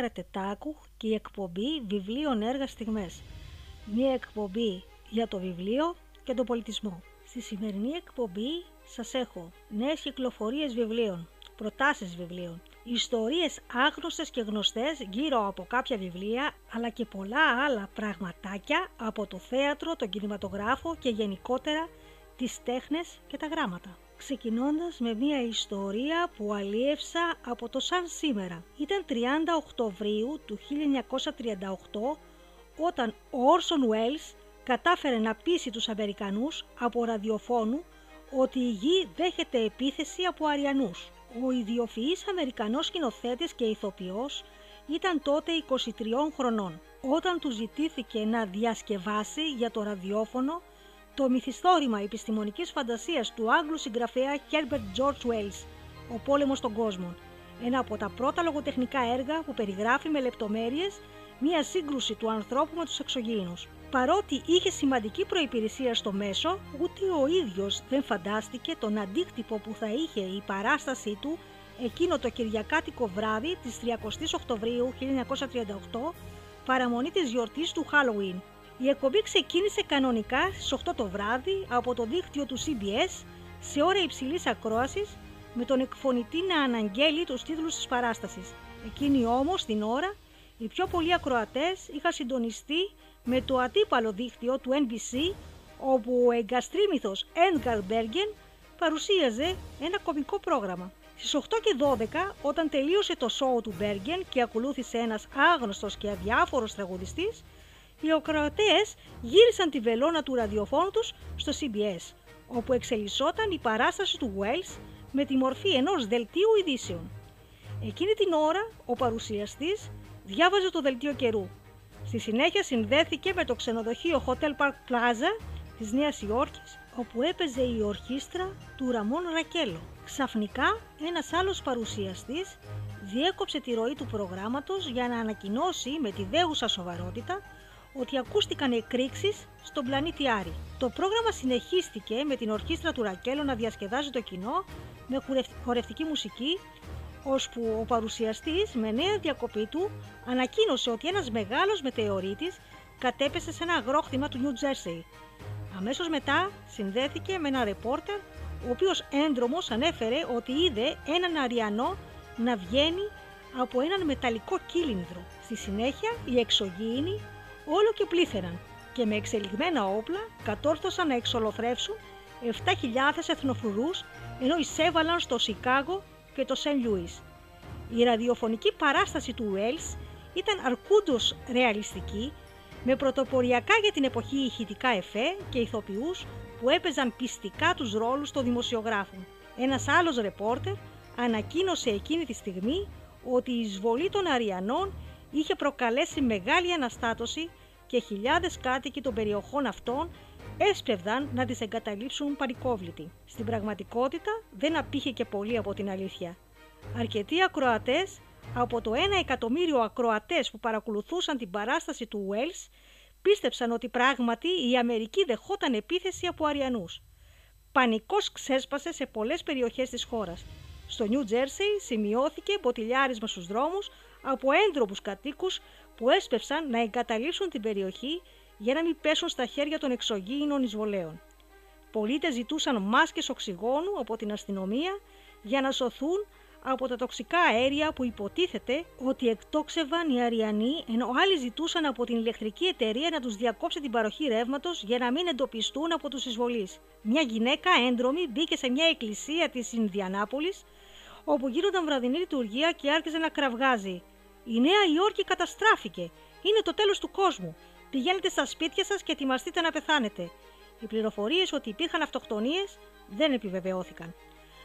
Είμαι η Γεωργία Ρατετάκου και η εκπομπή Βιβλίων Έργα Στιγμές. Μία εκπομπή για το βιβλίο και τον πολιτισμό. Στη σημερινή εκπομπή σας έχω νέες κυκλοφορίες βιβλίων, προτάσεις βιβλίων, ιστορίες άγνωστες και γνωστές γύρω από κάποια βιβλία, αλλά και πολλά άλλα πραγματάκια από το θέατρο, τον κινηματογράφο και γενικότερα τις τέχνες και τα γράμματα ξεκινώντας με μια ιστορία που αλίευσα από το σαν σήμερα. Ήταν 30 Οκτωβρίου του 1938 όταν ο Όρσον Ουέλς κατάφερε να πείσει τους Αμερικανούς από ραδιοφώνου ότι η γη δέχεται επίθεση από Αριανούς. Ο ιδιοφυής Αμερικανός σκηνοθέτης και ηθοποιός ήταν τότε 23 χρονών. Όταν του ζητήθηκε να διασκευάσει για το ραδιόφωνο το μυθιστόρημα επιστημονικής φαντασίας του Άγγλου συγγραφέα Herbert George Wells, «Ο πόλεμος των κόσμων», ένα από τα πρώτα λογοτεχνικά έργα που περιγράφει με λεπτομέρειες μία σύγκρουση του ανθρώπου με τους εξωγήινους. Παρότι είχε σημαντική προϋπηρεσία στο μέσο, ούτε ο ίδιος δεν φαντάστηκε τον αντίκτυπο που θα είχε η παράστασή του εκείνο το Κυριακάτικο βράδυ της 30 Οκτωβρίου 1938, παραμονή της γιορτής του Halloween, η εκπομπή ξεκίνησε κανονικά στις 8 το βράδυ από το δίκτυο του CBS σε ώρα υψηλής ακρόασης με τον εκφωνητή να αναγγέλει τους τίτλους της παράστασης. Εκείνη όμως την ώρα οι πιο πολλοί ακροατές είχαν συντονιστεί με το αντίπαλο δίκτυο του NBC όπου ο εγκαστρίμηθος Edgar Bergen παρουσίαζε ένα κομικό πρόγραμμα. Στις 8 και 12 όταν τελείωσε το σόου του Bergen και ακολούθησε ένας άγνωστος και αδιάφορος τραγουδιστής οι ακροατές γύρισαν τη βελόνα του ραδιοφώνου τους στο CBS, όπου εξελισσόταν η παράσταση του Wells με τη μορφή ενός δελτίου ειδήσεων. Εκείνη την ώρα ο παρουσιαστής διάβαζε το δελτίο καιρού. Στη συνέχεια συνδέθηκε με το ξενοδοχείο Hotel Park Plaza της Νέας Υόρκης, όπου έπαιζε η ορχήστρα του Ραμόν Ρακέλο. Ξαφνικά ένας άλλος παρουσιαστής διέκοψε τη ροή του προγράμματος για να ανακοινώσει με τη δέουσα σοβαρότητα ότι ακούστηκαν εκρήξεις στον πλανήτη Άρη. Το πρόγραμμα συνεχίστηκε με την ορχήστρα του Ρακέλο να διασκεδάζει το κοινό με χορευτική μουσική, ώσπου ο παρουσιαστής με νέα διακοπή του ανακοίνωσε ότι ένας μεγάλος μετεωρίτης κατέπεσε σε ένα αγρόκτημα του Νιου Τζέρσεϊ. Αμέσως μετά συνδέθηκε με ένα ρεπόρτερ ο οποίος έντρομος ανέφερε ότι είδε έναν Αριανό να βγαίνει από έναν μεταλλικό κύλινδρο. Στη συνέχεια οι εξωγήινοι όλο και πλήθεραν και με εξελιγμένα όπλα κατόρθωσαν να εξολοθρεύσουν 7.000 εθνοφρουρούς ενώ εισέβαλαν στο Σικάγο και το Σεν Λιούις. Η ραδιοφωνική παράσταση του Wells ήταν αρκούντος ρεαλιστική με πρωτοποριακά για την εποχή ηχητικά εφέ και ηθοποιούς που έπαιζαν πιστικά τους ρόλους των δημοσιογράφων. Ένας άλλος ρεπόρτερ ανακοίνωσε εκείνη τη στιγμή ότι η εισβολή των Αριανών είχε προκαλέσει μεγάλη αναστάτωση και χιλιάδες κάτοικοι των περιοχών αυτών έσπευδαν να τις εγκαταλείψουν παρικόβλητοι. Στην πραγματικότητα δεν απήχε και πολύ από την αλήθεια. Αρκετοί ακροατές από το 1 εκατομμύριο ακροατές που παρακολουθούσαν την παράσταση του Wells πίστεψαν ότι πράγματι η Αμερική δεχόταν επίθεση από Αριανούς. Πανικός ξέσπασε σε πολλές περιοχές της χώρας. Στο Νιου Τζέρσεϊ σημειώθηκε μποτιλιάρισμα στους δρόμους από έντροπους κατοίκους που έσπευσαν να εγκαταλείψουν την περιοχή για να μην πέσουν στα χέρια των εξωγήινων εισβολέων. Πολίτες ζητούσαν μάσκες οξυγόνου από την αστυνομία για να σωθούν από τα τοξικά αέρια που υποτίθεται ότι εκτόξευαν οι Αριανοί, ενώ άλλοι ζητούσαν από την ηλεκτρική εταιρεία να τους διακόψει την παροχή ρεύματος για να μην εντοπιστούν από τους εισβολείς. Μια γυναίκα έντρομη μπήκε σε μια εκκλησία της Ινδιανάπολης, όπου γίνονταν βραδινή λειτουργία και άρχιζε να κραυγάζει. Η Νέα Υόρκη καταστράφηκε. Είναι το τέλος του κόσμου. Πηγαίνετε στα σπίτια σας και ετοιμαστείτε να πεθάνετε. Οι πληροφορίες ότι υπήρχαν αυτοκτονίες δεν επιβεβαιώθηκαν.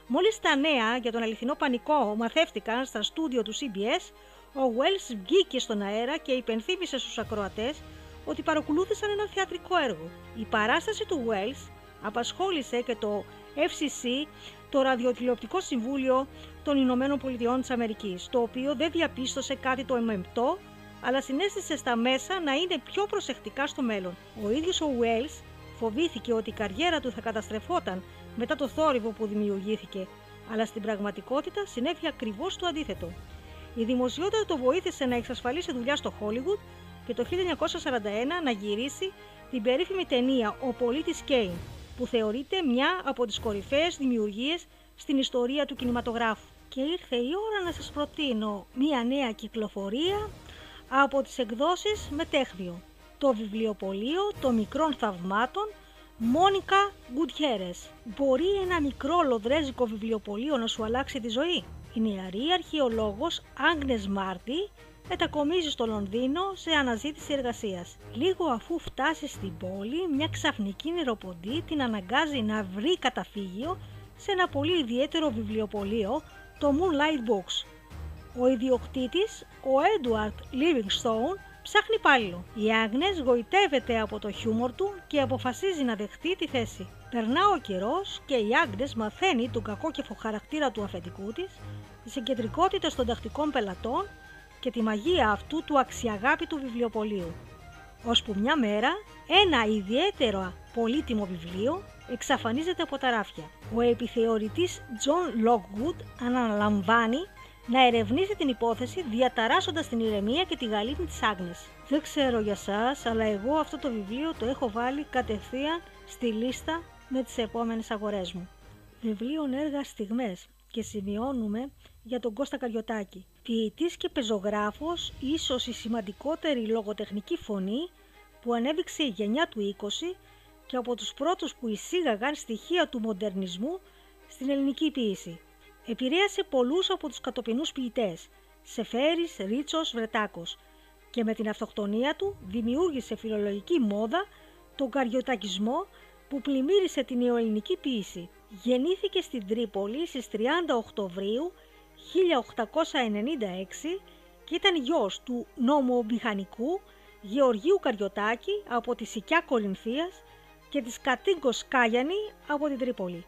Μόλις τα νέα για τον αληθινό πανικό μαθεύτηκαν στα στούντιο του CBS, ο Wells βγήκε στον αέρα και υπενθύμησε στους ακροατές ότι παρακολούθησαν ένα θεατρικό έργο. Η παράσταση του Wells απασχόλησε και το FCC, το Ραδιοτηλεοπτικό Συμβούλιο των Ηνωμένων Πολιτειών της Αμερικής, το οποίο δεν διαπίστωσε κάτι το εμεμπτό, αλλά συνέστησε στα μέσα να είναι πιο προσεκτικά στο μέλλον. Ο ίδιος ο Wells φοβήθηκε ότι η καριέρα του θα καταστρεφόταν μετά το θόρυβο που δημιουργήθηκε, αλλά στην πραγματικότητα συνέβη ακριβώς το αντίθετο. Η δημοσιότητα το βοήθησε να εξασφαλίσει δουλειά στο Hollywood και το 1941 να γυρίσει την περίφημη ταινία «Ο πολίτης Κέιν» που θεωρείται μια από τις κορυφαίες δημιουργίες στην ιστορία του κινηματογράφου. Και ήρθε η ώρα να σας προτείνω μια νέα κυκλοφορία από τις εκδόσεις Μετέχβιο. Το βιβλιοπωλείο των μικρών θαυμάτων Μόνικα Γκουτιέρες. Μπορεί ένα μικρό λοδρέζικο βιβλιοπωλείο να σου αλλάξει τη ζωή; Η νεαρή αρχαιολόγος Άγνες Μάρτι μετακομίζει στο Λονδίνο σε αναζήτηση εργασίας. Λίγο αφού φτάσει στην πόλη, μια ξαφνική νεροποντή την αναγκάζει να βρει καταφύγιο σε ένα πολύ ιδιαίτερο βιβλιοπωλείο, το Moonlight Books. Ο ιδιοκτήτης, ο Edward Livingstone, ψάχνει υπάλληλο. Η Άγνες γοητεύεται από το χιούμορ του και αποφασίζει να δεχτεί τη θέση. Περνά ο καιρός και η Άγνες μαθαίνει τον κακόκεφο χαρακτήρα του αφεντικού της, τι εγκεντρικότητε των τακτικών πελατών και τη μαγεία αυτού του αξιαγάπητου βιβλιοπολίου. Ώσπου μια μέρα ένα ιδιαίτερο πολύτιμο βιβλίο εξαφανίζεται από τα ράφια. Ο επιθεωρητής John Lockwood αναλαμβάνει να ερευνήσει την υπόθεση διαταράσσοντας την ηρεμία και τη γαλήνη της Άγνες. Δεν ξέρω για σας, αλλά εγώ αυτό το βιβλίο το έχω βάλει κατευθείαν στη λίστα με τις επόμενες αγορές μου. Βιβλίο έργα στιγμές και σημειώνουμε για τον Κώστα Καριωτάκη. Ποιητής και πεζογράφος, ίσως η σημαντικότερη λογοτεχνική φωνή που ανέβηξε η γενιά του 20 και από τους πρώτους που εισήγαγαν στοιχεία του μοντερνισμού στην ελληνική ποίηση. Επηρέασε πολλούς από τους κατοπινούς ποιητές, Σεφέρης, Ρίτσος, Βρετάκος και με την αυτοκτονία του δημιούργησε φιλολογική μόδα τον καριωτακισμό που πλημμύρισε την νεοελληνική ποίηση. Γεννήθηκε στην Τρίπολη στις 30 Οκτωβρίου 1896 και ήταν γιος του νομομηχανικού Γεωργίου Καριωτάκη από τη Σικιά Κορινθίας και της Κατίγκος Κάγιανη από την Τρίπολη.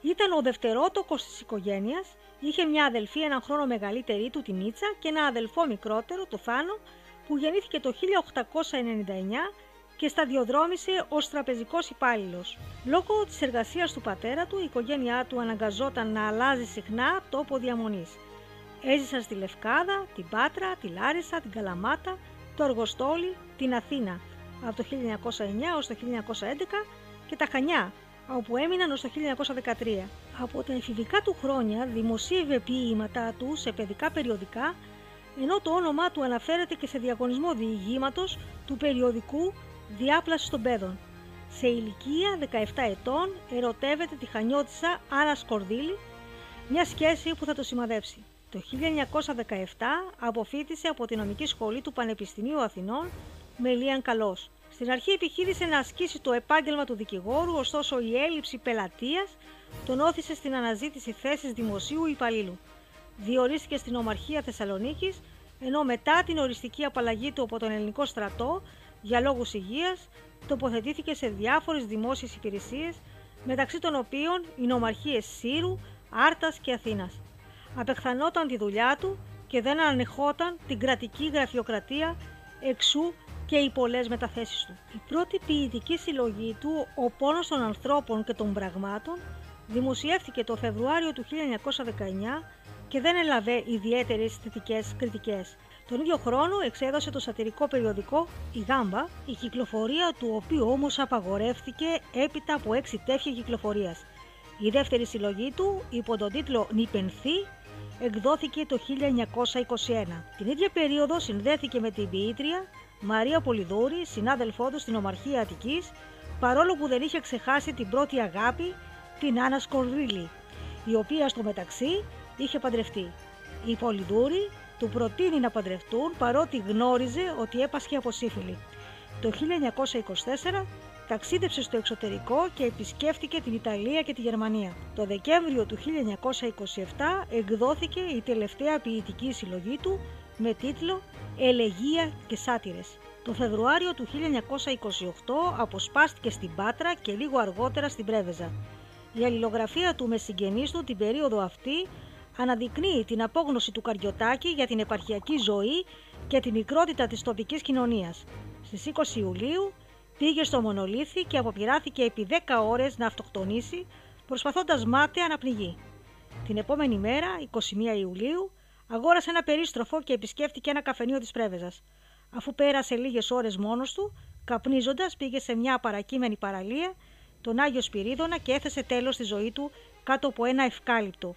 Ήταν ο δευτερότοκος της οικογένειας, είχε μια αδελφή έναν χρόνο μεγαλύτερη του την Νίτσα και ένα αδελφό μικρότερο, το Θάνο, που γεννήθηκε το 1899 και σταδιοδρόμησε ως τραπεζικός υπάλληλος. Λόγω της εργασίας του πατέρα του, η οικογένειά του αναγκαζόταν να αλλάζει συχνά τόπο διαμονής. Έζησαν στη Λευκάδα, την Πάτρα, τη Λάρισα, την Καλαμάτα, το Αργοστόλι, την Αθήνα από το 1909 ως το 1911 και τα Χανιά όπου έμειναν ως το 1913. Από τα εφηβικά του χρόνια δημοσίευε ποίηματά του σε παιδικά περιοδικά ενώ το όνομά του αναφέρεται και σε διαγωνισμό διηγήματος του περιοδικού διάπλαση των παιδών. Σε ηλικία 17 ετών ερωτεύεται τη χανιώτισσα Άννα Σκορδίλη, μια σχέση που θα το σημαδέψει. Το 1917 αποφύτησε από την νομική σχολή του Πανεπιστημίου Αθηνών με Λίαν Καλός. Στην αρχή επιχείρησε να ασκήσει το επάγγελμα του δικηγόρου, ωστόσο η έλλειψη πελατείας τον όθησε στην αναζήτηση θέσης δημοσίου υπαλλήλου. Διορίστηκε στην Ομαρχία Θεσσαλονίκης, ενώ μετά την οριστική απαλλαγή του από τον ελληνικό στρατό για λόγους υγείας τοποθετήθηκε σε διάφορες δημόσιες υπηρεσίες μεταξύ των οποίων οι νομαρχίες Σύρου, Άρτας και Αθήνας. Απεχθανόταν τη δουλειά του και δεν ανεχόταν την κρατική γραφειοκρατία εξού και οι πολλές μεταθέσεις του. Η πρώτη ποιητική συλλογή του, «Ο πόνος των ανθρώπων και των πραγμάτων», δημοσιεύτηκε το Φεβρουάριο του 1919 και δεν έλαβε ιδιαίτερες θετικές κριτικές. Τον ίδιο χρόνο εξέδωσε το σατυρικό περιοδικό «Η Γάμπα», η κυκλοφορία του οποίου όμως απαγορεύτηκε έπειτα από έξι τέφια κυκλοφορίας. Η δεύτερη συλλογή του, υπό τον τίτλο «Νιπενθή», εκδόθηκε το 1921. Την ίδια περίοδο συνδέθηκε με την ποιήτρια Μαρία Πολυδούρη, συνάδελφό του στην Ομαρχία Αττικής, παρόλο που δεν είχε ξεχάσει την πρώτη αγάπη, την Άννα Σκορδίλη, η οποία στο μεταξύ είχε παντρευτεί. Η Πολυδούρη του προτείνει να παντρευτούν παρότι γνώριζε ότι έπασχε από σύφυλλη. Το 1924 ταξίδεψε στο εξωτερικό και επισκέφτηκε την Ιταλία και τη Γερμανία. Το Δεκέμβριο του 1927 εκδόθηκε η τελευταία ποιητική συλλογή του με τίτλο «Ελεγία και σάτυρες». Το Φεβρουάριο του 1928 αποσπάστηκε στην Πάτρα και λίγο αργότερα στην Πρέβεζα. Η αλληλογραφία του με συγγενείς του την περίοδο αυτή αναδεικνύει την απόγνωση του Καριωτάκη για την επαρχιακή ζωή και τη μικρότητα της τοπικής κοινωνίας. Στις 20 Ιουλίου πήγε στο Μονολίθι και αποπειράθηκε επί 10 ώρες να αυτοκτονήσει προσπαθώντας μάταια να πνιγεί. Την επόμενη μέρα, 21 Ιουλίου, αγόρασε ένα περίστροφο και επισκέφτηκε ένα καφενείο της Πρέβεζας. Αφού πέρασε λίγες ώρες μόνος του, καπνίζοντας, πήγε σε μια παρακείμενη παραλία, τον Άγιο Σπυρίδωνα και έθεσε τέλος στη ζωή του κάτω από ένα ευκάλυπτο.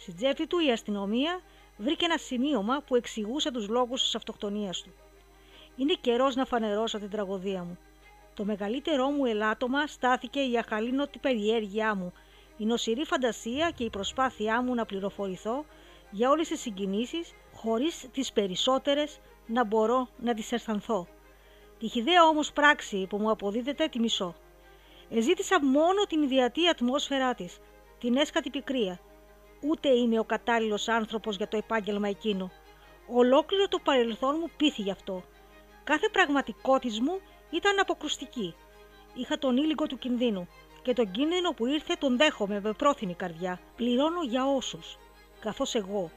Στην τσέπη του η αστυνομία βρήκε ένα σημείωμα που εξηγούσε τους λόγους της αυτοκτονίας του. Είναι καιρός να φανερώσω την τραγωδία μου. Το μεγαλύτερό μου ελάττωμα στάθηκε η αχαλήνωτη περιέργειά μου, η νοσηρή φαντασία και η προσπάθειά μου να πληροφορηθώ για όλες τις συγκινήσεις, χωρίς τις περισσότερες να μπορώ να τις αισθανθώ. Τη χιδαία όμως πράξη που μου αποδίδεται τη μισώ. Εζήτησα μόνο την ιδιαίτη ατμόσφαιρά της, την έσκατη πικρία. Ούτε είμαι ο κατάλληλος άνθρωπος για το επάγγελμα εκείνο. Ολόκληρο το παρελθόν μου πείθει γι' αυτό. Κάθε πραγματικότητα μου ήταν αποκρουστική. Είχα τον ήλικο του κινδύνου και τον κίνδυνο που ήρθε τον δέχομαι με πρόθυμη καρδιά. Πληρώνω για όσους, καθώς εγώ.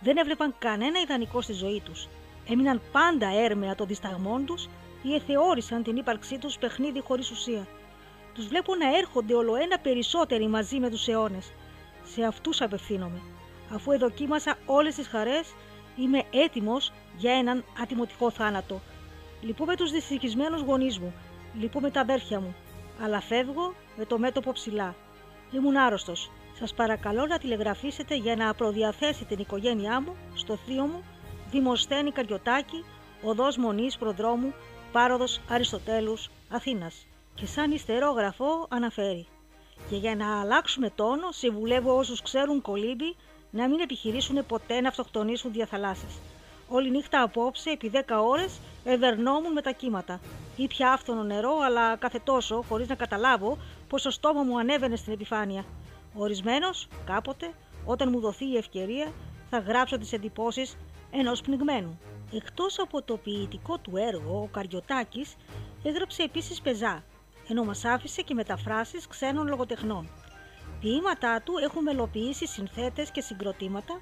Δεν έβλεπαν κανένα ιδανικό στη ζωή τους. Έμειναν πάντα έρμεα των δισταγμών τους ή εθεώρησαν την ύπαρξή τους παιχνίδι χωρίς ουσία. Τους βλέπω να έρχονται όλο ένα περισσότεροι μαζί με τους αιώνες. Σε αυτούς απευθύνομαι. Αφού εδοκίμασα όλες τις χαρές, είμαι έτοιμος για έναν ατιμωτικό θάνατο Λυπούμε τους δυστυχισμένους γονείς μου, λυπούμε τα αδέρφια μου, αλλά φεύγω με το μέτωπο ψηλά. Ήμουν άρρωστος. Σας παρακαλώ να τηλεγραφήσετε για να προδιαθέσει την οικογένειά μου στο θείο μου, Δημοσθένη Καριωτάκη, οδός Μονής Προδρόμου, πάροδος Αριστοτέλους, Αθήνας. Και σαν ιστερόγραφο αναφέρει. Και για να αλλάξουμε τόνο, συμβουλεύω όσους ξέρουν κολύμπι να μην επιχειρήσουν ποτέ να αυτοκτονήσουν διαθαλάσσες. Όλη νύχτα απόψε, επί 10 ώρες, εδερνόμουν με τα κύματα. Ήπια άφθονο νερό, αλλά κάθε τόσο, χωρίς να καταλάβω πω το στόμα μου ανέβαινε στην επιφάνεια. Ορισμένος, κάποτε, όταν μου δοθεί η ευκαιρία, θα γράψω τις εντυπώσεις ενός πνιγμένου. Εκτός από το ποιητικό του έργο, ο Καριωτάκης έγραψε επίσης πεζά, ενώ μας άφησε και μεταφράσεις ξένων λογοτεχνών. Ποίηματά του έχουν μελοποιήσει συνθέτες και συγκροτήματα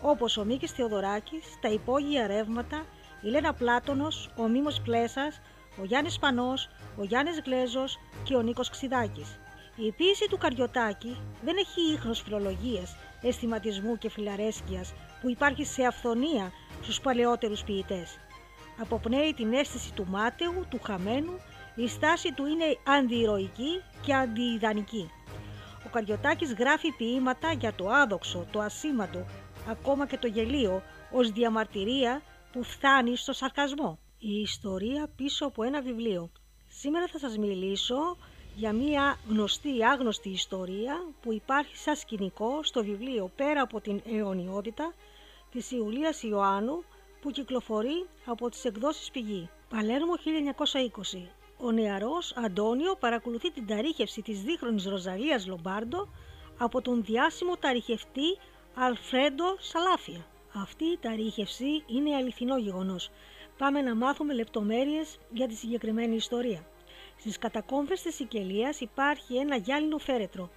όπως ο Μίκης Θεοδωράκης, τα υπόγεια ρεύματα, η Λένα Πλάτωνος, ο Μίμος Πλέσας, ο Γιάννης Πανός, ο Γιάννης Γλέζος και ο Νίκος Ξιδάκης. Η ποίηση του Καριωτάκη δεν έχει ίχνος φιλολογίας, αισθηματισμού και φιλαρέσκειας που υπάρχει σε αυθονία στους παλαιότερους ποιητές. Αποπνέει την αίσθηση του μάταιου, του χαμένου, η στάση του είναι αντιηρωική και αντιειδανική. Ο Καριωτάκης γράφει ποίηματα για το άδοξο, το ασήμαντο, ακόμα και το γελίο, ως διαμαρτυρία που φτάνει στο σαρκασμό. Η ιστορία πίσω από ένα βιβλίο. Σήμερα θα σας μιλήσω για μια γνωστή ή άγνωστη ιστορία που υπάρχει σαν σκηνικό στο βιβλίο «Πέρα από την αιωνιότητα» της Ιουλίας Ιωάννου που κυκλοφορεί από τις εκδόσεις Πηγή. Παλέρμο 1920. Ο νεαρός Αντώνιο παρακολουθεί την ταρίχευση της δίχρονης Ροζαλίας Λομπάρντο από τον διάσημο ταριχευτή Αλφρέντο Σαλάφια. Αυτή η ταρίχευση είναι αληθινό γεγονός. Πάμε να μάθουμε λεπτομέρειες για τη συγκεκριμένη ιστορία. Στις κατακόμβες της Σικελίας υπάρχει ένα γυάλινο φέρετρο.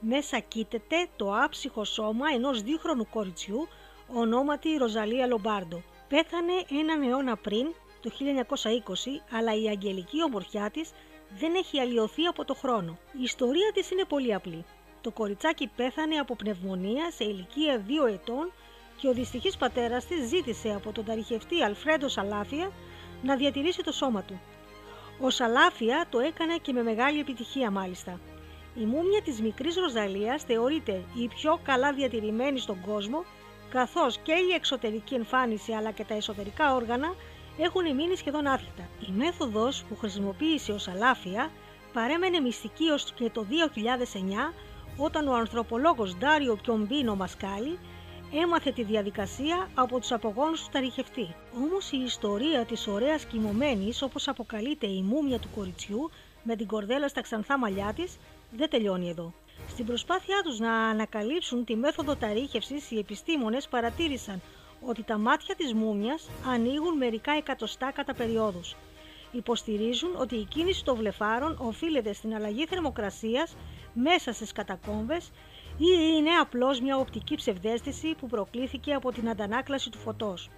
Μέσα κοίταται το άψυχο σώμα ενός δίχρονου κοριτσιού ονόματι Ροζαλία Λομπάρντο. Πέθανε έναν αιώνα πριν, το 1920, αλλά η αγγελική ομορφιά της δεν έχει αλλοιωθεί από το χρόνο. Η ιστορία της είναι πολύ απλή. Το κοριτσάκι πέθανε από πνευμονία σε ηλικία 2 ετών και ο δυστυχής πατέρας της ζήτησε από τον ταριχευτή Αλφρέντο Σαλάφια να διατηρήσει το σώμα του. Ο Σαλάφια το έκανε και με μεγάλη επιτυχία μάλιστα. Η μούμια της μικρής Ροζαλίας θεωρείται η πιο καλά διατηρημένη στον κόσμο καθώς και η εξωτερική εμφάνιση αλλά και τα εσωτερικά όργανα έχουν μείνει σχεδόν άθλητα. Η μέθοδος που χρησιμοποίησε ο Σαλάφια παρέμενε μυστική ως και το 2009 όταν ο ανθρωπολόγος Ντάριο Πιομπίνο Μασκάλι έμαθε τη διαδικασία από τους απογόνους του ταριχευτή. Όμως η ιστορία της ωραίας κοιμωμένης όπως αποκαλείται η μούμια του κοριτσιού με την κορδέλα στα ξανθά μαλλιά της δεν τελειώνει εδώ. Στην προσπάθειά τους να ανακαλύψουν τη μέθοδο ταρίχευσης οι επιστήμονες παρατήρησαν ότι τα μάτια της μούμιας ανοίγουν μερικά εκατοστά κατά περιόδους. Υποστηρίζουν ότι η κίνηση των βλεφάρων οφείλεται στην αλλαγή θερμοκρασίας μέσα στις κατακόμβες ή είναι απλώς μια οπτική ψευδέστηση που προκλήθηκε από την αντανάκλαση του φωτός.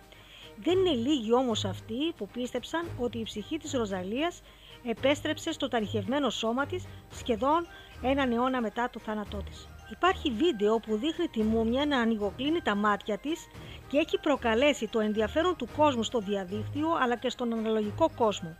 Δεν είναι λίγοι όμως αυτοί που πίστεψαν ότι η ψυχή της Ροζαλίας επέστρεψε στο ταριχευμένο σώμα της σχεδόν έναν αιώνα μετά το θάνατό της. Υπάρχει βίντεο που δείχνει τη μούμια να ανοιγοκλίνει τα μάτια της και έχει προκαλέσει το ενδιαφέρον του κόσμου στο διαδίκτυο αλλά και στον αναλογικό κόσμο.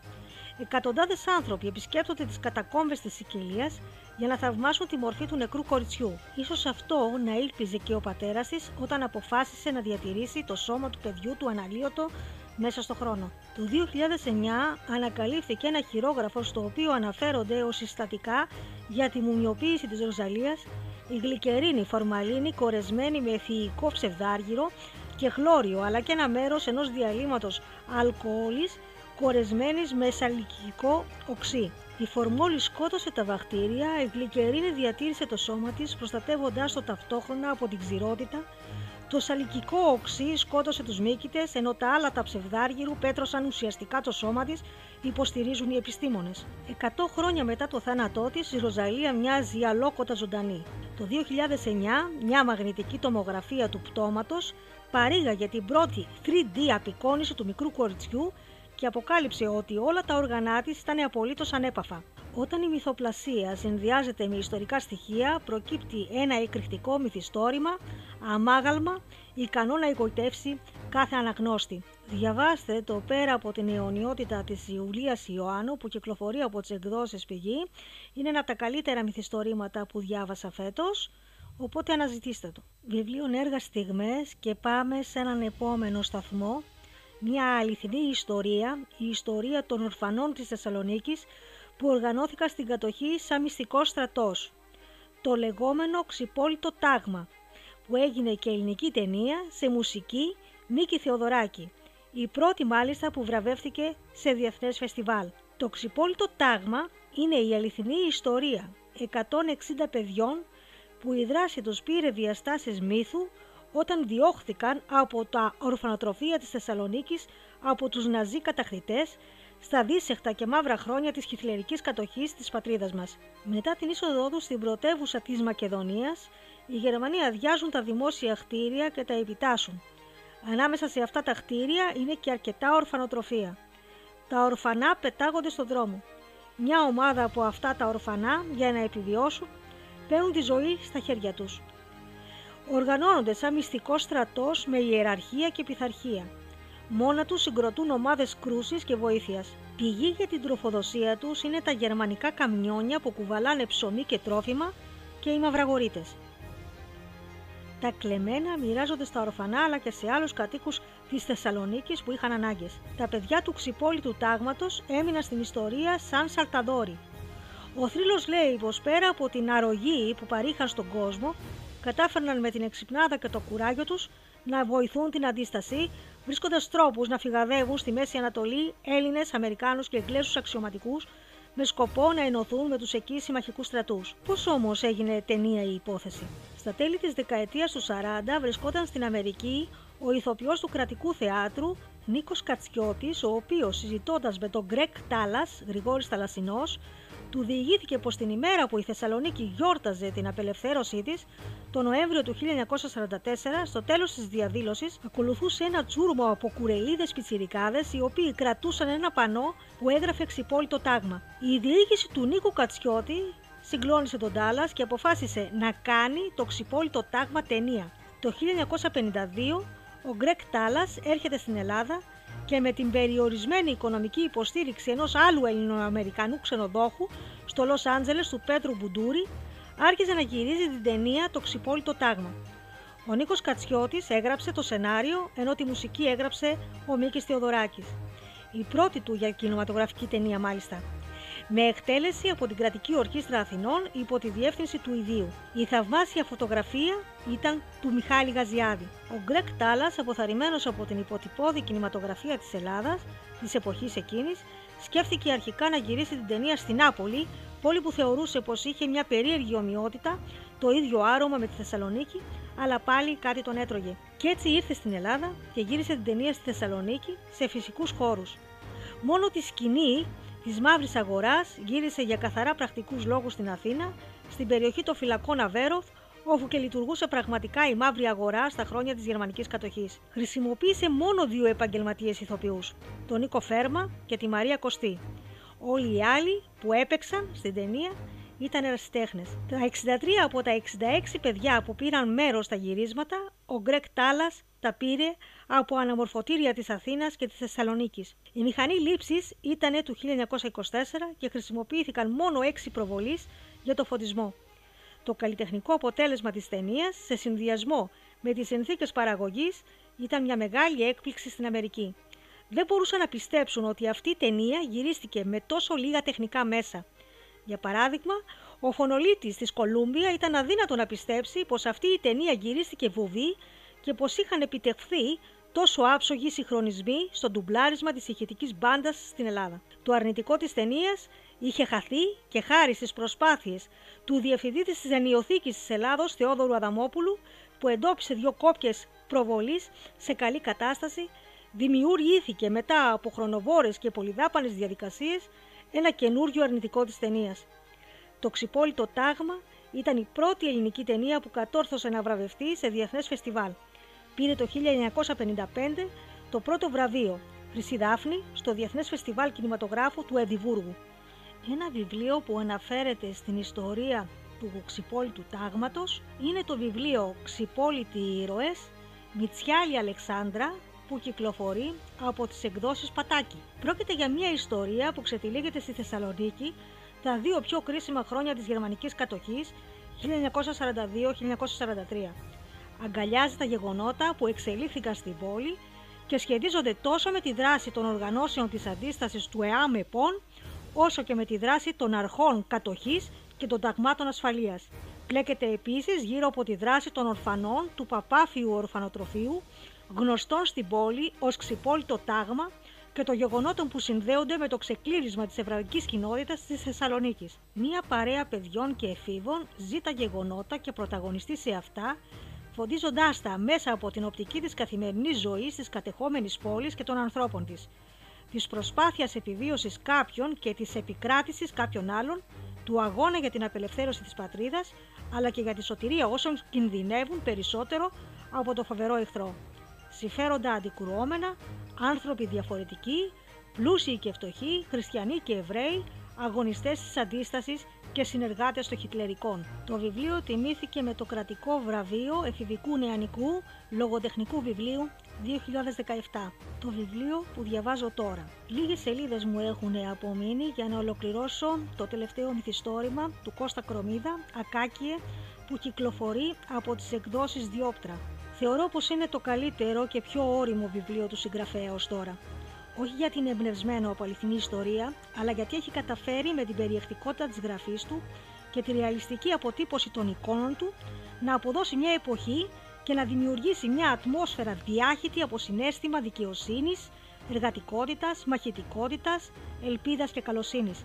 Εκατοντάδες άνθρωποι επισκέπτονται τις κατακόμβες της Σικελίας για να θαυμάσουν τη μορφή του νεκρού κοριτσιού. Ίσως αυτό να ήλπιζε και ο πατέρας της όταν αποφάσισε να διατηρήσει το σώμα του παιδιού του αναλύωτο μέσα στο χρόνο. Το 2009 ανακαλύφθηκε ένα χειρόγραφο στο οποίο αναφέρονται ως συστατικά για τη μουμιοποίηση της Ροζαλίας η γλυκερίνη φορμαλίνη κορεσμένη με αιθιικό ψευδάργυρο και χλώριο αλλά και ένα μέρος ενός διαλύματος αλκοόλης κορεσμένης με σαλικικό οξύ. Η φορμόλη σκότωσε τα βακτήρια, η γλυκερίνη διατήρησε το σώμα της προστατεύοντάς το ταυτόχρονα από την ξηρότητα το σαλικικό οξύ σκότωσε τους μύκητες, ενώ τα άλλα τα ψευδάργυρου πέτρωσαν ουσιαστικά το σώμα της, υποστηρίζουν οι επιστήμονες. Εκατό χρόνια μετά το θάνατό της, η Ροζαλία μοιάζει αλόκοτα ζωντανή. Το 2009, μια μαγνητική τομογραφία του πτώματος παρήγαγε την πρώτη 3D απεικόνιση του μικρού κοριτσιού και αποκάλυψε ότι όλα τα όργανά της ήταν απολύτως ανέπαφα. Όταν η μυθοπλασία συνδυάζεται με ιστορικά στοιχεία, προκύπτει ένα εκρηκτικό μυθιστόρημα, αμάγαλμα, ικανό να εγωιτεύσει κάθε αναγνώστη. Διαβάστε το πέρα από την αιωνιότητα της Ιουλίας Ιωάννου που κυκλοφορεί από τις εκδόσεις πηγή. Είναι ένα από τα καλύτερα μυθιστορήματα που διάβασα φέτος, οπότε αναζητήστε το. Βιβλίο έργα στιγμές και πάμε σε έναν επόμενο σταθμό. Μια αληθινή ιστορία, η ιστορία των ορφανών της Θεσσαλονίκης που οργανώθηκαν στην κατοχή σαν μυστικός στρατός. Το λεγόμενο ξυπόλυτο τάγμα, που έγινε και ελληνική ταινία σε μουσική Νίκη Θεοδωράκη, η πρώτη μάλιστα που βραβεύτηκε σε διεθνές φεστιβάλ. Το ξυπόλυτο τάγμα είναι η αληθινή ιστορία 160 παιδιών που η δράση τους πήρε διαστάσεις μύθου όταν διώχθηκαν από τα ορφανοτροφία της Θεσσαλονίκης από τους ναζί καταχρητές στα δύσεχτα και μαύρα χρόνια της χιθλερικής κατοχής της πατρίδας μας. Μετά την είσοδό τους στην πρωτεύουσα της Μακεδονίας, οι Γερμανοί αδειάζουν τα δημόσια χτίρια και τα επιτάσσουν. Ανάμεσα σε αυτά τα χτίρια είναι και αρκετά ορφανοτροφία. Τα ορφανά πετάγονται στον δρόμο. Μια ομάδα από αυτά τα ορφανά, για να επιβιώσουν, παίρνουν τη ζωή στα χέρια τους. Οργανώνονται σαν μυστικός στρατός με ιεραρχία και πειθαρχία. Μόνα τους συγκροτούν ομάδες κρούσης και βοήθειας. Πηγή για την τροφοδοσία τους είναι τα γερμανικά καμιόνια που κουβαλάνε ψωμί και τρόφιμα και οι μαυραγορείτες. Τα κλεμμένα μοιράζονται στα ορφανά αλλά και σε άλλους κατοίκους της Θεσσαλονίκης που είχαν ανάγκες. Τα παιδιά του ξυπόλυτου τάγματος έμειναν στην ιστορία σαν σαλταδόροι. Ο θρύλος λέει πως πέρα από την αρρωγή που παρήχαν στον κόσμο, κατάφερναν με την εξυπνάδα και το κουράγιο τους να βοηθούν την αντίσταση βρίσκοντας τρόπους να φυγαδεύουν στη Μέση Ανατολή Έλληνες, Αμερικάνους και Εγγλέζους αξιωματικούς με σκοπό να ενωθούν με τους εκεί συμμαχικούς στρατούς. Πώς όμως έγινε ταινία η υπόθεση; Στα τέλη της δεκαετίας του 40 βρισκόταν στην Αμερική ο ηθοποιός του κρατικού θεάτρου Νίκος Κατσιώτης, ο οποίος συζητώντας με τον Γκρέκ Τάλλας, Γρηγόρης Θαλασσινός, του διηγήθηκε πως την ημέρα που η Θεσσαλονίκη γιόρταζε την απελευθέρωσή της, το Νοέμβριο του 1944, στο τέλος της διαδήλωσης, ακολουθούσε ένα τσούρμο από κουρελίδες πιτσιρικάδες, οι οποίοι κρατούσαν ένα πανό που έγραφε εξυπόλυτο τάγμα. Η διοίκηση του Νίκου Κατσιώτη συγκλώνησε τον Τάλλας και αποφάσισε να κάνει το ξυπόλυτο τάγμα ταινία. Το 1952 ο Γκρέκ Τάλλας έρχεται στην Ελλάδα και με την περιορισμένη οικονομική υποστήριξη ενός άλλου Ελληνοαμερικανού ξενοδόχου στο Λος Άντζελες του Πέτρου Μπουντούρη, άρχισε να γυρίζει την ταινία «Το ξυπόλυτο τάγμα». Ο Νίκος Κατσιώτης έγραψε το σενάριο, ενώ τη μουσική έγραψε ο Μίκης Θεοδωράκης. Η πρώτη του για κινηματογραφική ταινία μάλιστα με εκτέλεση από την Κρατική Ορχήστρα Αθηνών υπό τη διεύθυνση του ιδίου. Η θαυμάσια φωτογραφία ήταν του Μιχάλη Γαζιάδη. Ο Γκρέκ Τάλλας, αποθαρρυμένος από την υποτυπώδη κινηματογραφία της Ελλάδας της εποχής εκείνης, σκέφτηκε αρχικά να γυρίσει την ταινία στην Νάπολη, πόλη που θεωρούσε πως είχε μια περίεργη ομοιότητα, το ίδιο άρωμα με τη Θεσσαλονίκη, αλλά πάλι κάτι τον έτρωγε. Και έτσι ήρθε στην Ελλάδα και γύρισε την ταινία στη Θεσσαλονίκη σε φυσικούς χώρους. Μόνο τη σκηνή της μαύρης αγοράς γύρισε για καθαρά πρακτικούς λόγους στην Αθήνα, στην περιοχή των φυλακών Αβέροφ, όπου και λειτουργούσε πραγματικά η μαύρη αγορά στα χρόνια της γερμανικής κατοχής. Χρησιμοποίησε μόνο δύο επαγγελματίες ηθοποιούς, τον Νίκο Φέρμα και τη Μαρία Κωστή. Όλοι οι άλλοι που έπαιξαν στην ταινία ήταν ερασιτέχνες. Τα 63 από τα 66 παιδιά που πήραν μέρος στα γυρίσματα, ο Γκρέκ Τάλα τα πήρε από αναμορφωτήρια της Αθήνας και της Θεσσαλονίκης. Η μηχανή λήψης ήταν του 1924 και χρησιμοποιήθηκαν μόνο 6 προβολείς για το φωτισμό. Το καλλιτεχνικό αποτέλεσμα της ταινίας σε συνδυασμό με τις συνθήκες παραγωγής ήταν μια μεγάλη έκπληξη στην Αμερική. Δεν μπορούσαν να πιστέψουν ότι αυτή η ταινία γυρίστηκε με τόσο λίγα τεχνικά μέσα. Για παράδειγμα, ο φωνολίτης της Κολούμπια ήταν αδύνατο να πιστέψει πως αυτή η ταινία γυρίστηκε βουβή και πως είχαν επιτευχθεί τόσο άψογοι συγχρονισμοί στο ντουμπλάρισμα της ηχητικής μπάντας στην Ελλάδα. Το αρνητικό της ταινίας είχε χαθεί και χάρη στις προσπάθειες του Διευθυντή της Ενιοθήκης της Ελλάδος Θεόδωρου Αδαμόπουλου που εντόπισε δύο κόπιες προβολής σε καλή κατάσταση δημιουργήθηκε μετά από χρονοβόρες και πολυδάπανες διαδικασίες ένα καινούριο αρνητικό της ταινίας. Το ξυπόλυτο τάγμα ήταν η πρώτη ελληνική ταινία που κατόρθωσε να βραβευτεί σε διεθνές φεστιβάλ. Πήρε το 1955 το πρώτο βραβείο Χρυσή Δάφνη στο Διεθνές Φεστιβάλ Κινηματογράφου του Εδιμβούργου. Ένα βιβλίο που αναφέρεται στην ιστορία του ξυπόλυτου τάγματος είναι το βιβλίο «Ξυπόλυτοι ήρωες» Μιτσιάλη Αλεξάνδρα που κυκλοφορεί από τις εκδόσεις Πατάκη. Πρόκειται για μια ιστορία που ξετυλίγεται στη Θεσσαλονίκη τα δύο πιο κρίσιμα χρόνια της γερμανικής κατοχής 1942-1943. Αγκαλιάζει τα γεγονότα που εξελίχθηκαν στην πόλη και σχετίζονται τόσο με τη δράση των οργανώσεων της αντίστασης του ΕΑΜ ΕΠΟΝ, όσο και με τη δράση των αρχών κατοχής και των ταγμάτων ασφαλείας. Πλέκεται επίσης γύρω από τη δράση των ορφανών του Παπάφιου Ορφανοτροφείου, γνωστών στην πόλη ως ξυπόλυτο τάγμα και των γεγονότων που συνδέονται με το ξεκλήρισμα της εβραϊκής κοινότητας της Θεσσαλονίκης. Μία παρέα παιδιών και εφήβων ζει τα γεγονότα και πρωταγωνιστεί σε αυτά, φωτίζοντάς τα μέσα από την οπτική της καθημερινής ζωής της κατεχόμενης πόλης και των ανθρώπων της, της προσπάθειας επιβίωσης κάποιων και της επικράτησης κάποιων άλλων, του αγώνα για την απελευθέρωση της πατρίδας, αλλά και για τη σωτηρία όσων κινδυνεύουν περισσότερο από το φοβερό εχθρό. Συμφέροντα αντικρουόμενα, άνθρωποι διαφορετικοί, πλούσιοι και φτωχοί, χριστιανοί και Εβραίοι, αγωνιστές της αντίστασης και συνεργάτες των Χιτλερικών. Το βιβλίο τιμήθηκε με το κρατικό βραβείο εφηβικού νεανικού λογοτεχνικού βιβλίου 2017. Το βιβλίο που διαβάζω τώρα. Λίγες σελίδες μου έχουν απομείνει για να ολοκληρώσω το τελευταίο μυθιστόρημα του Κώστα Κρομίδα, Ακάκιε, που κυκλοφορεί από τις εκδόσεις Διόπτρα. Θεωρώ πως είναι το καλύτερο και πιο όριμο βιβλίο του συγγραφέα ως τώρα. Όχι γιατί είναι εμπνευσμένο από αληθινή ιστορία, αλλά γιατί έχει καταφέρει με την περιεκτικότητα της γραφής του και τη ρεαλιστική αποτύπωση των εικόνων του να αποδώσει μια εποχή και να δημιουργήσει μια ατμόσφαιρα διάχυτη από συνέστημα δικαιοσύνης, εργατικότητας, μαχητικότητας, ελπίδας και καλοσύνης,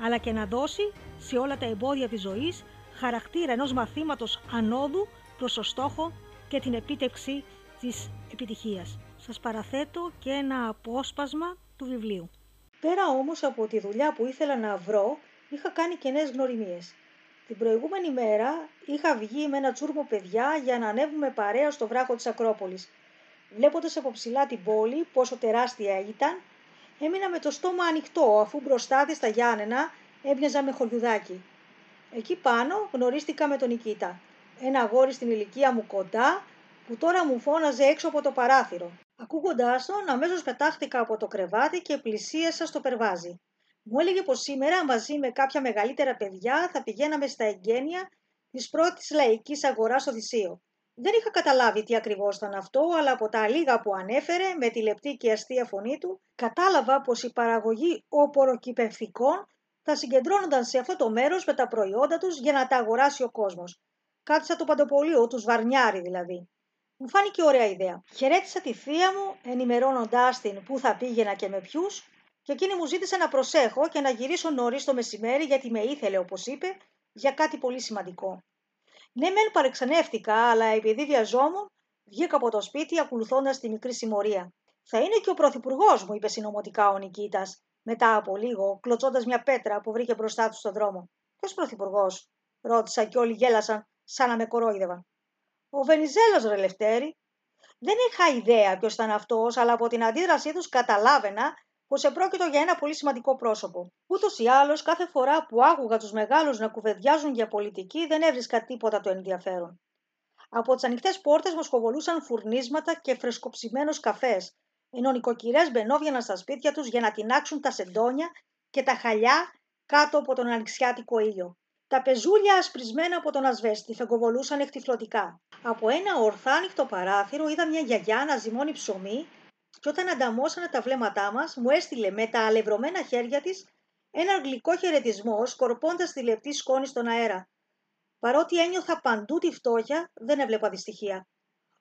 αλλά και να δώσει σε όλα τα εμπόδια της ζωής χαρακτήρα ενός μαθήματος ανόδου προς το στόχο και την επίτευξη της επιτυχίας. Σας παραθέτω και ένα απόσπασμα του βιβλίου. Πέρα όμως από τη δουλειά που ήθελα να βρω, είχα κάνει και νέες γνωριμίες. Την προηγούμενη μέρα είχα βγει με ένα τσούρμο παιδιά για να ανέβουμε παρέα στο βράχο της Ακρόπολης. Βλέποντας από ψηλά την πόλη, πόσο τεράστια ήταν, έμεινα με το στόμα ανοιχτό, αφού μπροστά της στα Γιάννενα έμοιαζα με χωριουδάκι. Εκεί πάνω γνωρίστηκα με τον Νικήτα ένα αγόρι στην ηλικία μου κοντά που τώρα μου φώναζε έξω από το παράθυρο. Ακούγοντάς τον, αμέσως πετάχτηκα από το κρεβάτι και πλησίασα στο περβάζι. Μου έλεγε πως σήμερα μαζί με κάποια μεγαλύτερα παιδιά θα πηγαίναμε στα εγγένεια της πρώτης λαϊκής αγοράς Οδυσσίου. Δεν είχα καταλάβει τι ακριβώς ήταν αυτό, αλλά από τα λίγα που ανέφερε με τη λεπτή και αστεία φωνή του, κατάλαβα πως η παραγωγή όποροκυπευθικών θα συγκεντρώνονταν σε αυτό το μέρος με τα προϊόντα τους για να τα αγοράσει ο κόσμος. Κάτι σαν το παντοπολείο, τους Σβαρνιάρη δηλαδή. Μου φάνηκε ωραία ιδέα. Χαιρέτησα τη θεία μου, ενημερώνοντάς την πού θα πήγαινα και με ποιους, και εκείνη μου ζήτησε να προσέχω και να γυρίσω νωρίς το μεσημέρι γιατί με ήθελε, όπως είπε, για κάτι πολύ σημαντικό. Ναι, μεν παρεξενεύτηκα, αλλά επειδή βιαζόμουν, βγήκα από το σπίτι ακολουθώντας τη μικρή συμμορία. Θα είναι και ο πρωθυπουργός, μου είπε συνωμοτικά ο Νικήτας, μετά από λίγο, κλωτσώντας μια πέτρα που βρήκε μπροστά του στον δρόμο. Ποιος πρωθυπουργός, ρώτησα και όλοι γέλασαν σαν να με κορόιδευαν. Ο Βενιζέλος, ρε Λευτέρη. Δεν είχα ιδέα ποιος ήταν αυτός, αλλά από την αντίδρασή τους καταλάβαινα πως πω επρόκειτο για ένα πολύ σημαντικό πρόσωπο. Ούτως ή άλλως, κάθε φορά που άκουγα τους μεγάλους να κουβεντιάζουν για πολιτική, δεν έβρισκα τίποτα το ενδιαφέρον. Από τις ανοιχτές πόρτες μα κοβολούσαν φουρνίσματα και φρεσκοψημένους καφές, ενώ νοικοκυρές μπαινόβιαναν στα σπίτια τους για να τεινάξουν τα σεντόνια και τα χαλιά κάτω από τον ανοιξιάτικο ήλιο. Τα πεζούλια ασπρισμένα από τον ασβέστη φεγκοβολούσαν εκτιφλωτικά. Από ένα ορθάνυχτο παράθυρο είδα μια γιαγιά να ζυμώνει ψωμί και όταν ανταμώσανε τα βλέμματά μας μου έστειλε με τα αλευρωμένα χέρια της ένα γλυκό χαιρετισμό σκορπώντας τη λεπτή σκόνη στον αέρα. Παρότι ένιωθα παντού τη φτώχεια, δεν έβλεπα δυστυχία.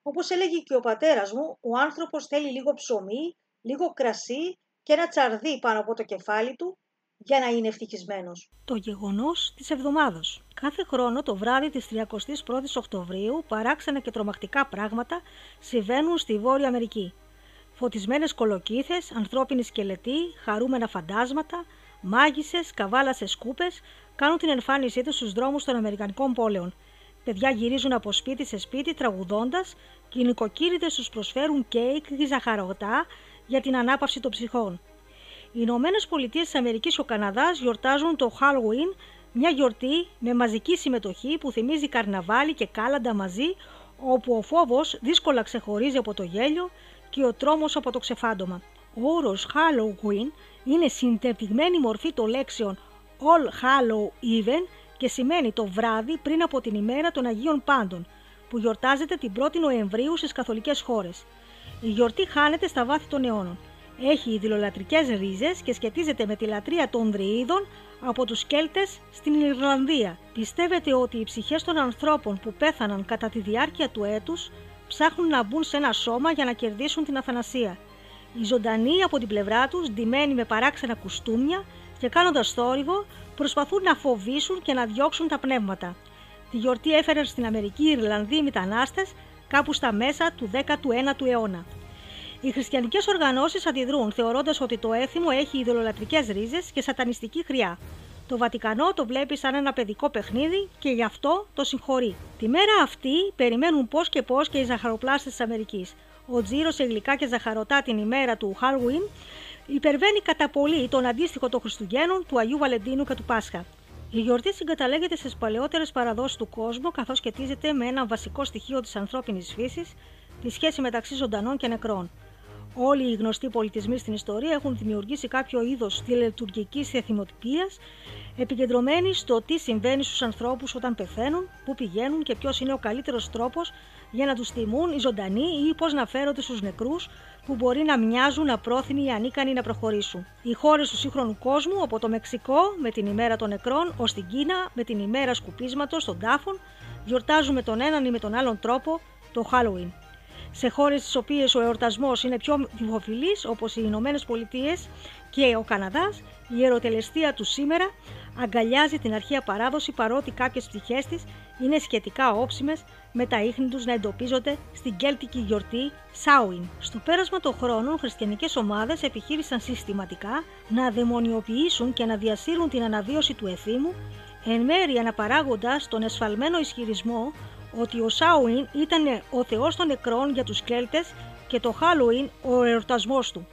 Όπως έλεγε και ο πατέρας μου, ο άνθρωπος θέλει λίγο ψωμί, λίγο κρασί και ένα τσαρδί πάνω από το κεφάλι του για να είναι ευτυχισμένος. Το γεγονός της εβδομάδας. Κάθε χρόνο το βράδυ της 31η Οκτωβρίου παράξενα και τρομακτικά πράγματα συμβαίνουν στη Βόρεια Αμερική. Φωτισμένες κολοκύθες, ανθρώπινοι σκελετοί, χαρούμενα φαντάσματα, μάγισσες, καβάλα σε σκούπες κάνουν την εμφάνισή τους στους δρόμους των Αμερικανικών πόλεων. Παιδιά γυρίζουν από σπίτι σε σπίτι τραγουδώντας και οι νοικοκύριδες τους προσφέρουν κέικ ή ζαχαροτά για την ανάπαυση των ψυχών. Οι Ηνωμένες Πολιτείες της Αμερικής και ο Καναδάς γιορτάζουν το Halloween, μια γιορτή με μαζική συμμετοχή που θυμίζει καρναβάλι και κάλαντα μαζί, όπου ο φόβος δύσκολα ξεχωρίζει από το γέλιο και ο τρόμος από το ξεφάντωμα. Ο όρος Halloween είναι συντεπτυγμένη μορφή των λέξεων All Hallow Even και σημαίνει το βράδυ πριν από την ημέρα των Αγίων Πάντων, που γιορτάζεται την 1η Νοεμβρίου στις καθολικές χώρες. Η γιορτή χάνεται στα βάθη των αιώνων. Έχει ειδηλολατρικές ρίζες και σχετίζεται με τη λατρεία των δρυίδων από τους Κέλτες στην Ιρλανδία. Πιστεύετε ότι οι ψυχές των ανθρώπων που πέθαναν κατά τη διάρκεια του έτους ψάχνουν να μπουν σε ένα σώμα για να κερδίσουν την αθανασία. Οι ζωντανοί από την πλευρά τους, ντυμένοι με παράξενα κουστούμια και κάνοντας θόρυβο, προσπαθούν να φοβήσουν και να διώξουν τα πνεύματα. Τη γιορτή έφεραν στην Αμερική οι Ιρλανδοί μετανάστες κάπου στα μέσα του 19ου αιώνα. Οι χριστιανικές οργανώσεις αντιδρούν, θεωρώντας ότι το έθιμο έχει ιδεολατρικές ρίζες και σατανιστική χρειά. Το Βατικανό το βλέπει σαν ένα παιδικό παιχνίδι και γι' αυτό το συγχωρεί. Τη μέρα αυτή περιμένουν πώς και πώς και οι ζαχαροπλάστες της Αμερικής. Ο τζίρος σε γλυκά και ζαχαρωτά την ημέρα του Halloween υπερβαίνει κατά πολύ τον αντίστοιχο των Χριστουγέννων, του Αγίου Βαλεντίνου και του Πάσχα. Η γιορτή συγκαταλέγεται στις παλαιότερες παραδόσεις του κόσμου, καθώς σχετίζεται με ένα βασικό στοιχείο της ανθρώπινης φύσης, τη σχέση μεταξύ ζωντανών και νεκρών. Όλοι οι γνωστοί πολιτισμοί στην ιστορία έχουν δημιουργήσει κάποιο είδος τηλετουργικής εθιμοτυπίας, επικεντρωμένη στο τι συμβαίνει στους ανθρώπους όταν πεθαίνουν, πού πηγαίνουν και ποιος είναι ο καλύτερος τρόπος για να τους τιμούν οι ζωντανοί ή πώς να φέρονται στους νεκρούς που μπορεί να μοιάζουν απρόθυμοι ή ανίκανοι να προχωρήσουν. Οι χώρες του σύγχρονου κόσμου, από το Μεξικό με την ημέρα των νεκρών, ως την Κίνα με την ημέρα σκουπίσματος των τάφων, γιορτάζουν με τον έναν ή με τον άλλον τρόπο το Halloween σε χώρες στις οποίες ο εορτασμός είναι πιο δημοφιλής, όπως οι Ηνωμένες Πολιτείες και ο Καναδάς, η ερωτελεστία του σήμερα αγκαλιάζει την αρχαία παράδοση παρότι κάποιες πτυχές της είναι σχετικά όψιμες με τα ίχνη τους να εντοπίζονται στην κέλτικη γιορτή Σάουιν. Στο πέρασμα των χρόνων, χριστιανικές ομάδες επιχείρησαν συστηματικά να δαιμονιοποιήσουν και να διασύρουν την αναβίωση του εθήμου, εν μέρει αναπαράγοντας τον εσφαλμένο ισχυρισμό ότι ο Σάουιν ήταν ο θεός των νεκρών για τους Κέλτες και το Χάλουιν ο εορτασμός του.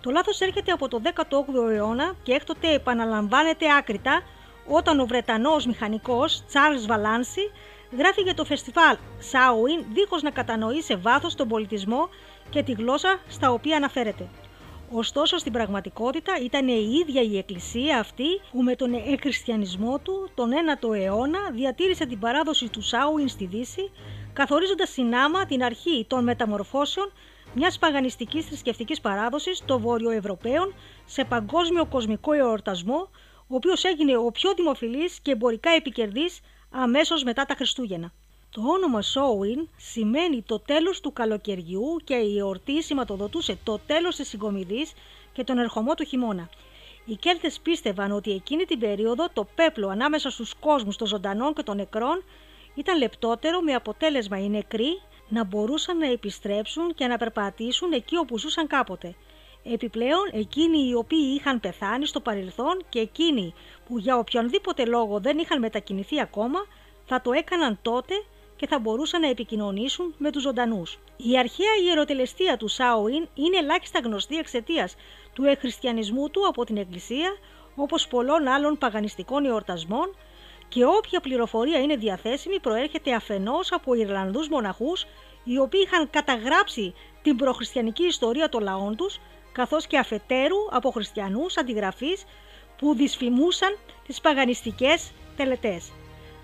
Το λάθος έρχεται από το 18ο αιώνα και έκτοτε επαναλαμβάνεται άκρητα όταν ο Βρετανός μηχανικός Charles Βαλάνσι γράφει για το φεστιβάλ Σάουιν δίχως να κατανοεί σε βάθος τον πολιτισμό και τη γλώσσα στα οποία αναφέρεται. Ωστόσο στην πραγματικότητα ήταν η ίδια η εκκλησία αυτή που με τον εκχριστιανισμό του τον 9ο αιώνα διατήρησε την παράδοση του Σάουιν στη Δύση καθορίζοντας συνάμα την αρχή των μεταμορφώσεων μιας παγανιστικής θρησκευτικής παράδοσης των Βορειοευρωπαίων σε παγκόσμιο κοσμικό εορτασμό ο οποίος έγινε ο πιο δημοφιλής και εμπορικά επικερδής αμέσως μετά τα Χριστούγεννα. Το όνομα Σόουιν σημαίνει το τέλος του καλοκαιριού και η εορτή σηματοδοτούσε το τέλος της συγκομιδής και τον ερχομό του χειμώνα. Οι Κέλτες πίστευαν ότι εκείνη την περίοδο το πέπλο ανάμεσα στους κόσμους των ζωντανών και των νεκρών ήταν λεπτότερο με αποτέλεσμα οι νεκροί να μπορούσαν να επιστρέψουν και να περπατήσουν εκεί όπου ζούσαν κάποτε. Επιπλέον, εκείνοι οι οποίοι είχαν πεθάνει στο παρελθόν και εκείνοι που για οποιονδήποτε λόγο δεν είχαν μετακινηθεί ακόμα, θα το έκαναν τότε και θα μπορούσαν να επικοινωνήσουν με τους ζωντανούς. Η αρχαία ιεροτελεστία του Σάουιν είναι ελάχιστα γνωστή εξαιτίας του εχριστιανισμού του από την Εκκλησία, όπως πολλών άλλων παγανιστικών εορτασμών και όποια πληροφορία είναι διαθέσιμη προέρχεται αφενός από Ιρλανδούς μοναχούς οι οποίοι είχαν καταγράψει την προχριστιανική ιστορία των λαών τους καθώς και αφετέρου από χριστιανούς αντιγραφείς που δυσφημούσαν τις παγανιστικές τελετές.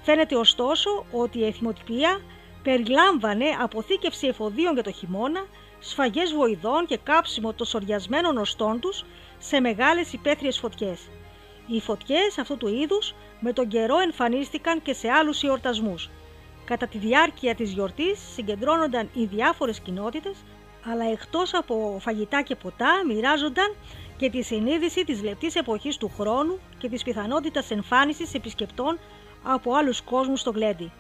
Φαίνεται ωστόσο ότι η εθιμοτυπία περιλάμβανε αποθήκευση εφοδίων για το χειμώνα, σφαγές βοηδών και κάψιμο των σοριασμένων οστών τους σε μεγάλες υπαίθριες φωτιές. Οι φωτιές αυτού του είδους με τον καιρό εμφανίστηκαν και σε άλλους εορτασμούς. Κατά τη διάρκεια της γιορτής συγκεντρώνονταν οι διάφορες κοινότητες, αλλά εκτός από φαγητά και ποτά μοιράζονταν και τη συνείδηση της λεπτής εποχής του χρόνου και της πιθανότητας εμφάνισης επισκεπτών από άλλους κόσμους στο γλέντι.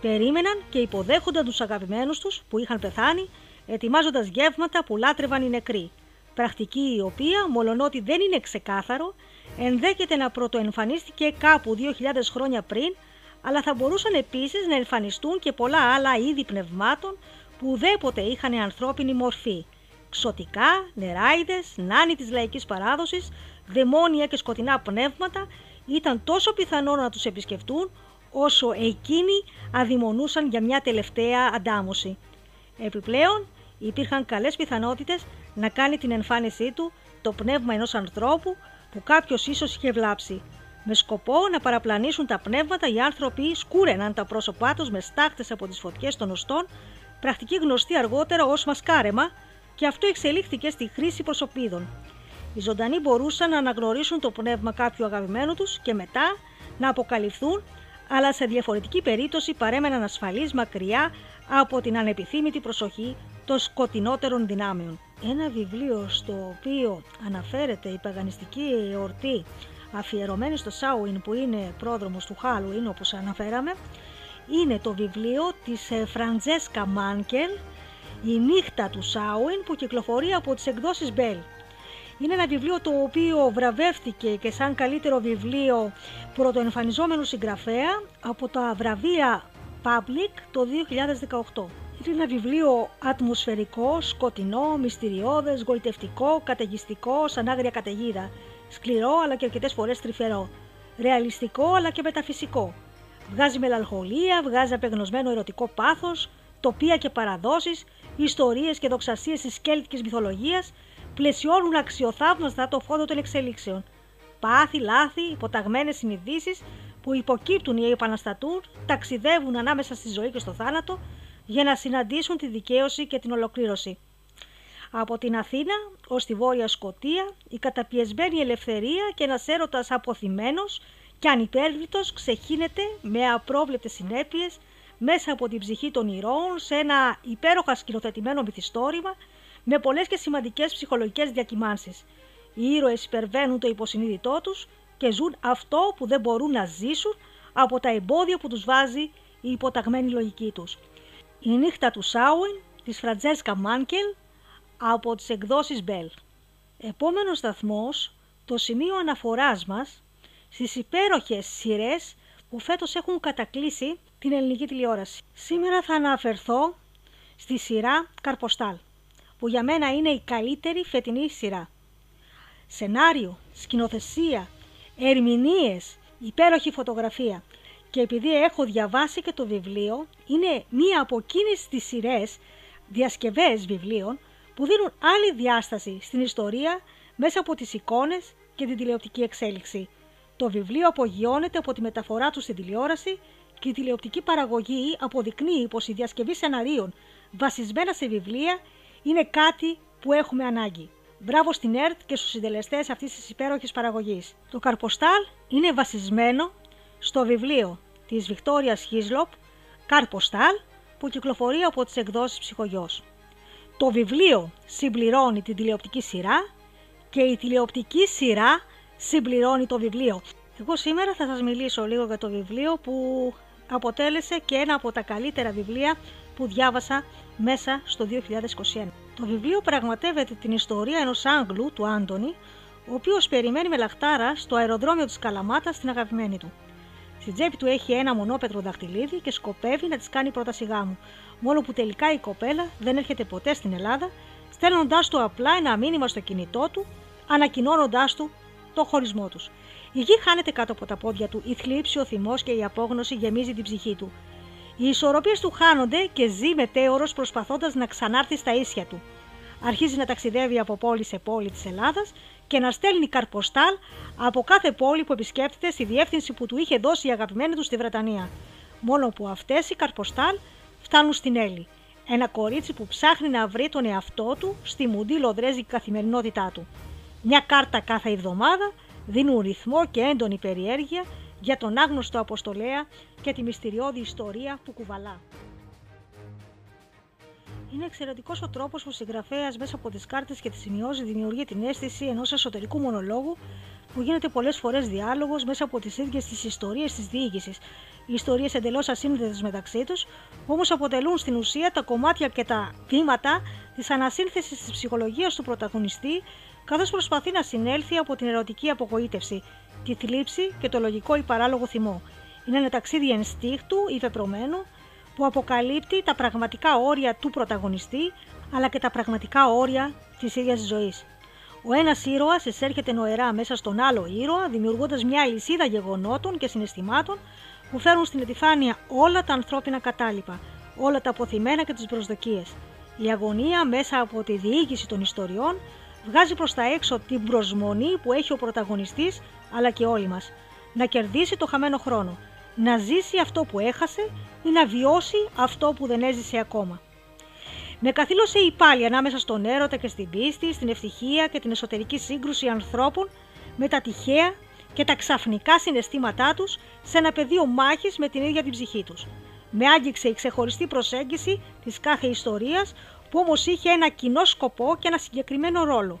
Περίμεναν και υποδέχονταν τους αγαπημένους τους που είχαν πεθάνει, ετοιμάζοντας γεύματα που λάτρευαν οι νεκροί. Πρακτική η οποία, μολονότι δεν είναι ξεκάθαρο, ενδέχεται να πρωτοεμφανίστηκε κάπου 2.000 χρόνια πριν, αλλά θα μπορούσαν επίσης να εμφανιστούν και πολλά άλλα είδη πνευμάτων που ουδέποτε είχαν ανθρώπινη μορφή. Ξωτικά, νεράιδες, νάνοι της λαϊκής παράδοσης, δαιμόνια και σκοτεινά πνεύματα ήταν τόσο πιθανό να τους επισκεφτούν όσο εκείνοι αδειμονούσαν για μια τελευταία αντάμωση. Επιπλέον υπήρχαν καλές πιθανότητες να κάνει την εμφάνισή του το πνεύμα ενός ανθρώπου που κάποιος ίσως είχε βλάψει. Με σκοπό να παραπλανήσουν τα πνεύματα, οι άνθρωποι σκούρεναν τα πρόσωπά τους με στάχτες από τις φωτιές των οστών, πρακτική γνωστή αργότερα ως μασκάρεμα και αυτό εξελίχθηκε στη χρήση προσωπίδων. Οι ζωντανοί μπορούσαν να αναγνωρίσουν το πνεύμα κάποιου αγαπημένου τους και μετά να αποκαλυφθούν, αλλά σε διαφορετική περίπτωση παρέμεναν ασφαλείς μακριά από την ανεπιθύμητη προσοχή των σκοτεινότερων δυνάμεων. Ένα βιβλίο στο οποίο αναφέρεται η παγανιστική εορτή αφιερωμένη στο Σάουιν που είναι πρόδρομος του Χάλουιν όπως αναφέραμε είναι το βιβλίο της ε, Φραντζέσκα Μάνκελ «Η νύχτα του Σάουιν» που κυκλοφορεί από τις εκδόσεις Μπέλ. Είναι ένα βιβλίο το οποίο βραβεύτηκε και σαν καλύτερο βιβλίο πρωτοεμφανιζόμενου συγγραφέα από τα βραβεία Public το 2018. Είναι ένα βιβλίο ατμοσφαιρικό, σκοτεινό, μυστηριώδες, γοητευτικό, καταιγιστικό, σαν άγρια καταιγίδα. Σκληρό αλλά και αρκετές φορές τρυφερό. Ρεαλιστικό αλλά και μεταφυσικό. Βγάζει μελαγχολία, βγάζει απεγνωσμένο ερωτικό πάθος, τοπία και παραδόσεις, ιστορίες και δοξασίες της κέλτικης μυθολογίας πλαισιώνουν αξιοθαύμαστα το φόντο των εξελίξεων. Πάθη, λάθη, υποταγμένες συνειδήσεις που υποκύπτουν ή επαναστατούν, ταξιδεύουν ανάμεσα στη ζωή και στο θάνατο για να συναντήσουν τη δικαίωση και την ολοκλήρωση. Από την Αθήνα ως τη Βόρεια Σκοτία, η καταπιεσμένη ελευθερία και ένας έρωτας αποθυμένος και ανυπέρβλητος ξεχύνεται με απρόβλεπτες συνέπειες μέσα από την ψυχή των ηρώων σε ένα υπέροχα σκηνοθετημένο μυθιστόρημα με πολλές και σημαντικές ψυχολογικές διακυμάνσεις. Οι ήρωες υπερβαίνουν το υποσυνείδητό τους και ζουν αυτό που δεν μπορούν να ζήσουν από τα εμπόδια που τους βάζει η υποταγμένη λογική τους. Η νύχτα του Σάουιν της Φραντζέσκα Μάνκελ από τις εκδόσεις Μπέλ. Επόμενος σταθμός, το σημείο αναφοράς μας στις υπέροχες σειρές που φέτος έχουν κατακλείσει την ελληνική τηλεόραση. Σήμερα θα αναφερθώ στη σειρά Καρποστάλ που για μένα είναι η καλύτερη φετινή σειρά. Σενάριο, σκηνοθεσία, ερμηνείες, υπέροχη φωτογραφία. Και επειδή έχω διαβάσει και το βιβλίο, είναι μία από εκείνες τις σειρές, διασκευές βιβλίων, που δίνουν άλλη διάσταση στην ιστορία μέσα από τις εικόνες και την τηλεοπτική εξέλιξη. Το βιβλίο απογειώνεται από τη μεταφορά του στην τηλεόραση και η τηλεοπτική παραγωγή αποδεικνύει πως η διασκευή σεναρίων βασισμένα σε βιβλία είναι κάτι που έχουμε ανάγκη. Μπράβο στην ΕΡΤ και στους συντελεστές αυτής της υπέροχης παραγωγής. Το Καρποστάλ είναι βασισμένο στο βιβλίο της Βικτόριας Χίσλοπ, Καρποστάλ, που κυκλοφορεί από τις εκδόσεις Ψυχογιός. Το βιβλίο συμπληρώνει την τηλεοπτική σειρά και η τηλεοπτική σειρά συμπληρώνει το βιβλίο. Εγώ σήμερα θα σας μιλήσω λίγο για το βιβλίο που αποτέλεσε και ένα από τα καλύτερα βιβλία που διάβασα μέσα στο 2021. Το βιβλίο πραγματεύεται την ιστορία ενός Άγγλου, του Άντωνη, ο οποίος περιμένει με λαχτάρα στο αεροδρόμιο της Καλαμάτας στην αγαπημένη του. Στην τσέπη του έχει ένα μονόπετρο δαχτυλίδι και σκοπεύει να της κάνει πρόταση γάμου. Μόνο που τελικά η κοπέλα δεν έρχεται ποτέ στην Ελλάδα, στέλνοντάς του απλά ένα μήνυμα στο κινητό του, ανακοινώνοντάς του το χωρισμό τους. Η γη χάνεται κάτω από τα πόδια του, η θλίψη, ο θυμός και η απόγνωση γεμίζει την ψυχή του. Οι ισορροπίες του χάνονται και ζει μετέωρο προσπαθώντας να ξανάρθει στα ίσια του. Αρχίζει να ταξιδεύει από πόλη σε πόλη της Ελλάδας και να στέλνει καρποστάλ από κάθε πόλη που επισκέπτεται στη διεύθυνση που του είχε δώσει η αγαπημένη του στη Βρετανία. Μόνο που αυτές οι καρποστάλ φτάνουν στην Έλλη. Ένα κορίτσι που ψάχνει να βρει τον εαυτό του στη μουντή λοδρέζικη καθημερινότητά του. Μια κάρτα κάθε εβδομάδα δίνουν ρυθμό και έντονη περιέργεια για τον άγνωστο Αποστολέα και τη μυστηριώδη ιστορία που κουβαλά. Είναι εξαιρετικός ο τρόπος που ο συγγραφέας μέσα από τις κάρτες και τις σημειώσεις δημιουργεί την αίσθηση ενός εσωτερικού μονολόγου που γίνεται πολλές φορές διάλογος μέσα από τις ίδιες τις ιστορίες της διοίκησης. Οι ιστορίες εντελώς ασύνδετες μεταξύ τους, όμως αποτελούν στην ουσία τα κομμάτια και τα βήματα της ανασύνθεσης της ψυχολογίας του πρωταγωνιστή, καθώς προσπαθεί να συνέλθει από την ερωτική απογοήτευση, τη θλίψη και το λογικό ή παράλογο θυμό. Είναι ένα ταξίδι ενστίχτου ή πεπρωμένου που αποκαλύπτει τα πραγματικά όρια του πρωταγωνιστή αλλά και τα πραγματικά όρια της ίδιας της ζωής. Ο ένας ήρωας εισέρχεται νοερά μέσα στον άλλο ήρωα δημιουργώντας μια λυσίδα γεγονότων και συναισθημάτων που φέρουν στην επιφάνεια όλα τα ανθρώπινα κατάλοιπα, όλα τα αποθυμένα και τις προσδοκίες. Η αγωνία μέσα από τη διοίκηση των ιστοριών βγάζει προς τα έξω την προσμονή που έχει ο πρωταγωνιστής αλλά και όλοι μας. Να κερδίσει το χαμένο χρόνο, να ζήσει αυτό που έχασε ή να βιώσει αυτό που δεν έζησε ακόμα. Με καθήλωσε η πάλι ανάμεσα στον έρωτα και στην πίστη, στην ευτυχία και την εσωτερική σύγκρουση ανθρώπων με τα τυχαία και τα ξαφνικά συναισθήματά τους σε ένα πεδίο μάχης με την ίδια την ψυχή τους. Με άγγιξε η ξεχωριστή προσέγγιση της κάθε ιστορίας που όμως είχε ένα κοινό σκοπό και ένα συγκεκριμένο ρόλο.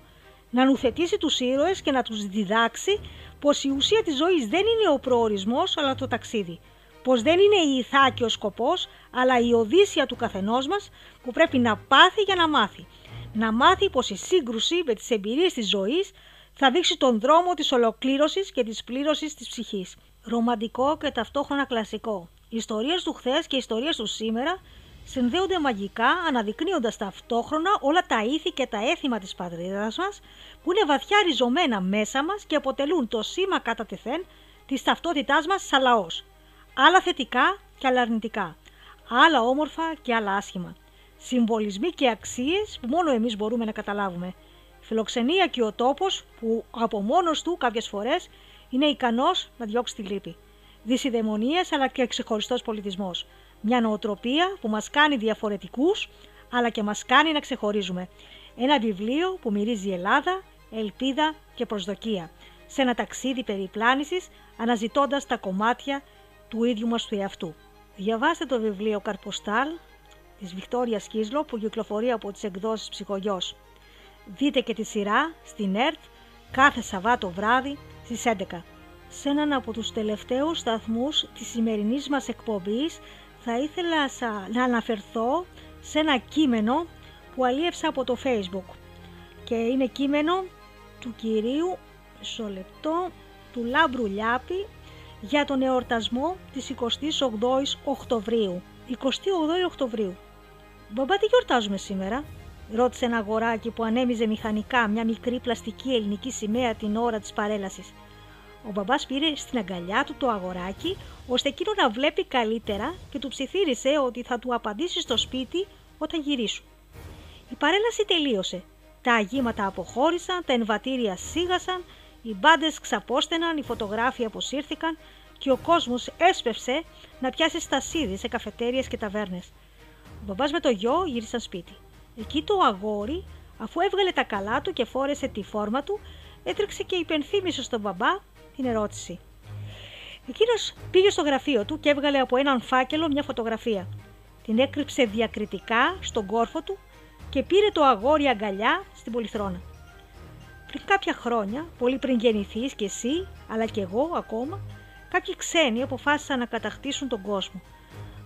Να νουθετήσει τους ήρωες και να τους διδάξει πως η ουσία της ζωής δεν είναι ο προορισμός αλλά το ταξίδι πως δεν είναι η ηθάκη ο σκοπός, αλλά η οδύσσια του καθενός μας που πρέπει να πάθει για να μάθει. Να μάθει πως η σύγκρουση με τις εμπειρίες της ζωής θα δείξει τον δρόμο της ολοκλήρωσης και της πλήρωσης της ψυχής. Ρομαντικό και ταυτόχρονα κλασικό. Οι ιστορίες του χθες και οι ιστορίες του σήμερα συνδέονται μαγικά αναδεικνύοντας ταυτόχρονα όλα τα ήθη και τα έθιμα της πατρίδας μας που είναι βαθιά ριζωμένα μέσα μας και αποτελούν το σήμα κατά τεθέν της ταυτότητάς μας σαν λαός άλλα θετικά και άλλα αρνητικά, άλλα όμορφα και άλλα άσχημα. Συμβολισμοί και αξίες που μόνο εμείς μπορούμε να καταλάβουμε. Φιλοξενία και ο τόπος που από μόνος του κάποιες φορές είναι ικανός να διώξει τη λύπη. Δυσιδαιμονίες αλλά και ξεχωριστός πολιτισμός. Μια νοοτροπία που μας κάνει διαφορετικούς αλλά και μας κάνει να ξεχωρίζουμε. Ένα βιβλίο που μυρίζει Ελλάδα, ελπίδα και προσδοκία. Σε ένα ταξίδι περιπλάνησης αναζητώντας τα κομμάτια του ίδιου μας του εαυτού. Διαβάστε το βιβλίο Καρποστάλ της Βικτόριας Σκίσλο που κυκλοφορεί από τις εκδόσεις Ψυχογιός. Δείτε και τη σειρά στην ΕΡΤ κάθε Σαββάτο βράδυ στις 11. Σε έναν από τους τελευταίους σταθμούς της σημερινής μας εκπομπής θα ήθελα να αναφερθώ σε ένα κείμενο που αλίευσα από το facebook και είναι κείμενο του κυρίου, μισό λεπτό, του Λάμπρου Λιάπη για τον εορτασμό της 28ης Οκτωβρίου. 28 Οκτωβρίου. Μπαμπά τι γιορτάζουμε σήμερα, ρώτησε ένα αγοράκι που ανέμιζε μηχανικά μια μικρή πλαστική ελληνική σημαία την ώρα της παρέλασης. Ο μπαμπάς πήρε στην αγκαλιά του το αγοράκι ώστε εκείνο να βλέπει καλύτερα και του ψιθύρισε ότι θα του απαντήσει στο σπίτι όταν γυρίσουν. Η παρέλαση τελείωσε. Τα αγήματα αποχώρησαν, τα εμβατήρια σίγασαν οι μπάντες ξαπόστεναν, οι φωτογράφοι αποσύρθηκαν και ο κόσμος έσπευσε να πιάσει στασίδι σε καφετέρειε και ταβέρνες. Ο μπαμπάς με το γιο γύρισαν σπίτι. Εκεί το αγόρι, αφού έβγαλε τα καλά του και φόρεσε τη φόρμα του, έτρεξε και υπενθύμησε στον μπαμπά την ερώτηση. Εκείνος πήγε στο γραφείο του και έβγαλε από έναν φάκελο μια φωτογραφία. Την έκρυψε διακριτικά στον κόρφο του και πήρε το αγόρι αγκαλιά στην πολυθρόνα. Πριν κάποια χρόνια, πολύ πριν γεννηθείς και εσύ, αλλά και εγώ ακόμα, κάποιοι ξένοι αποφάσισαν να κατακτήσουν τον κόσμο.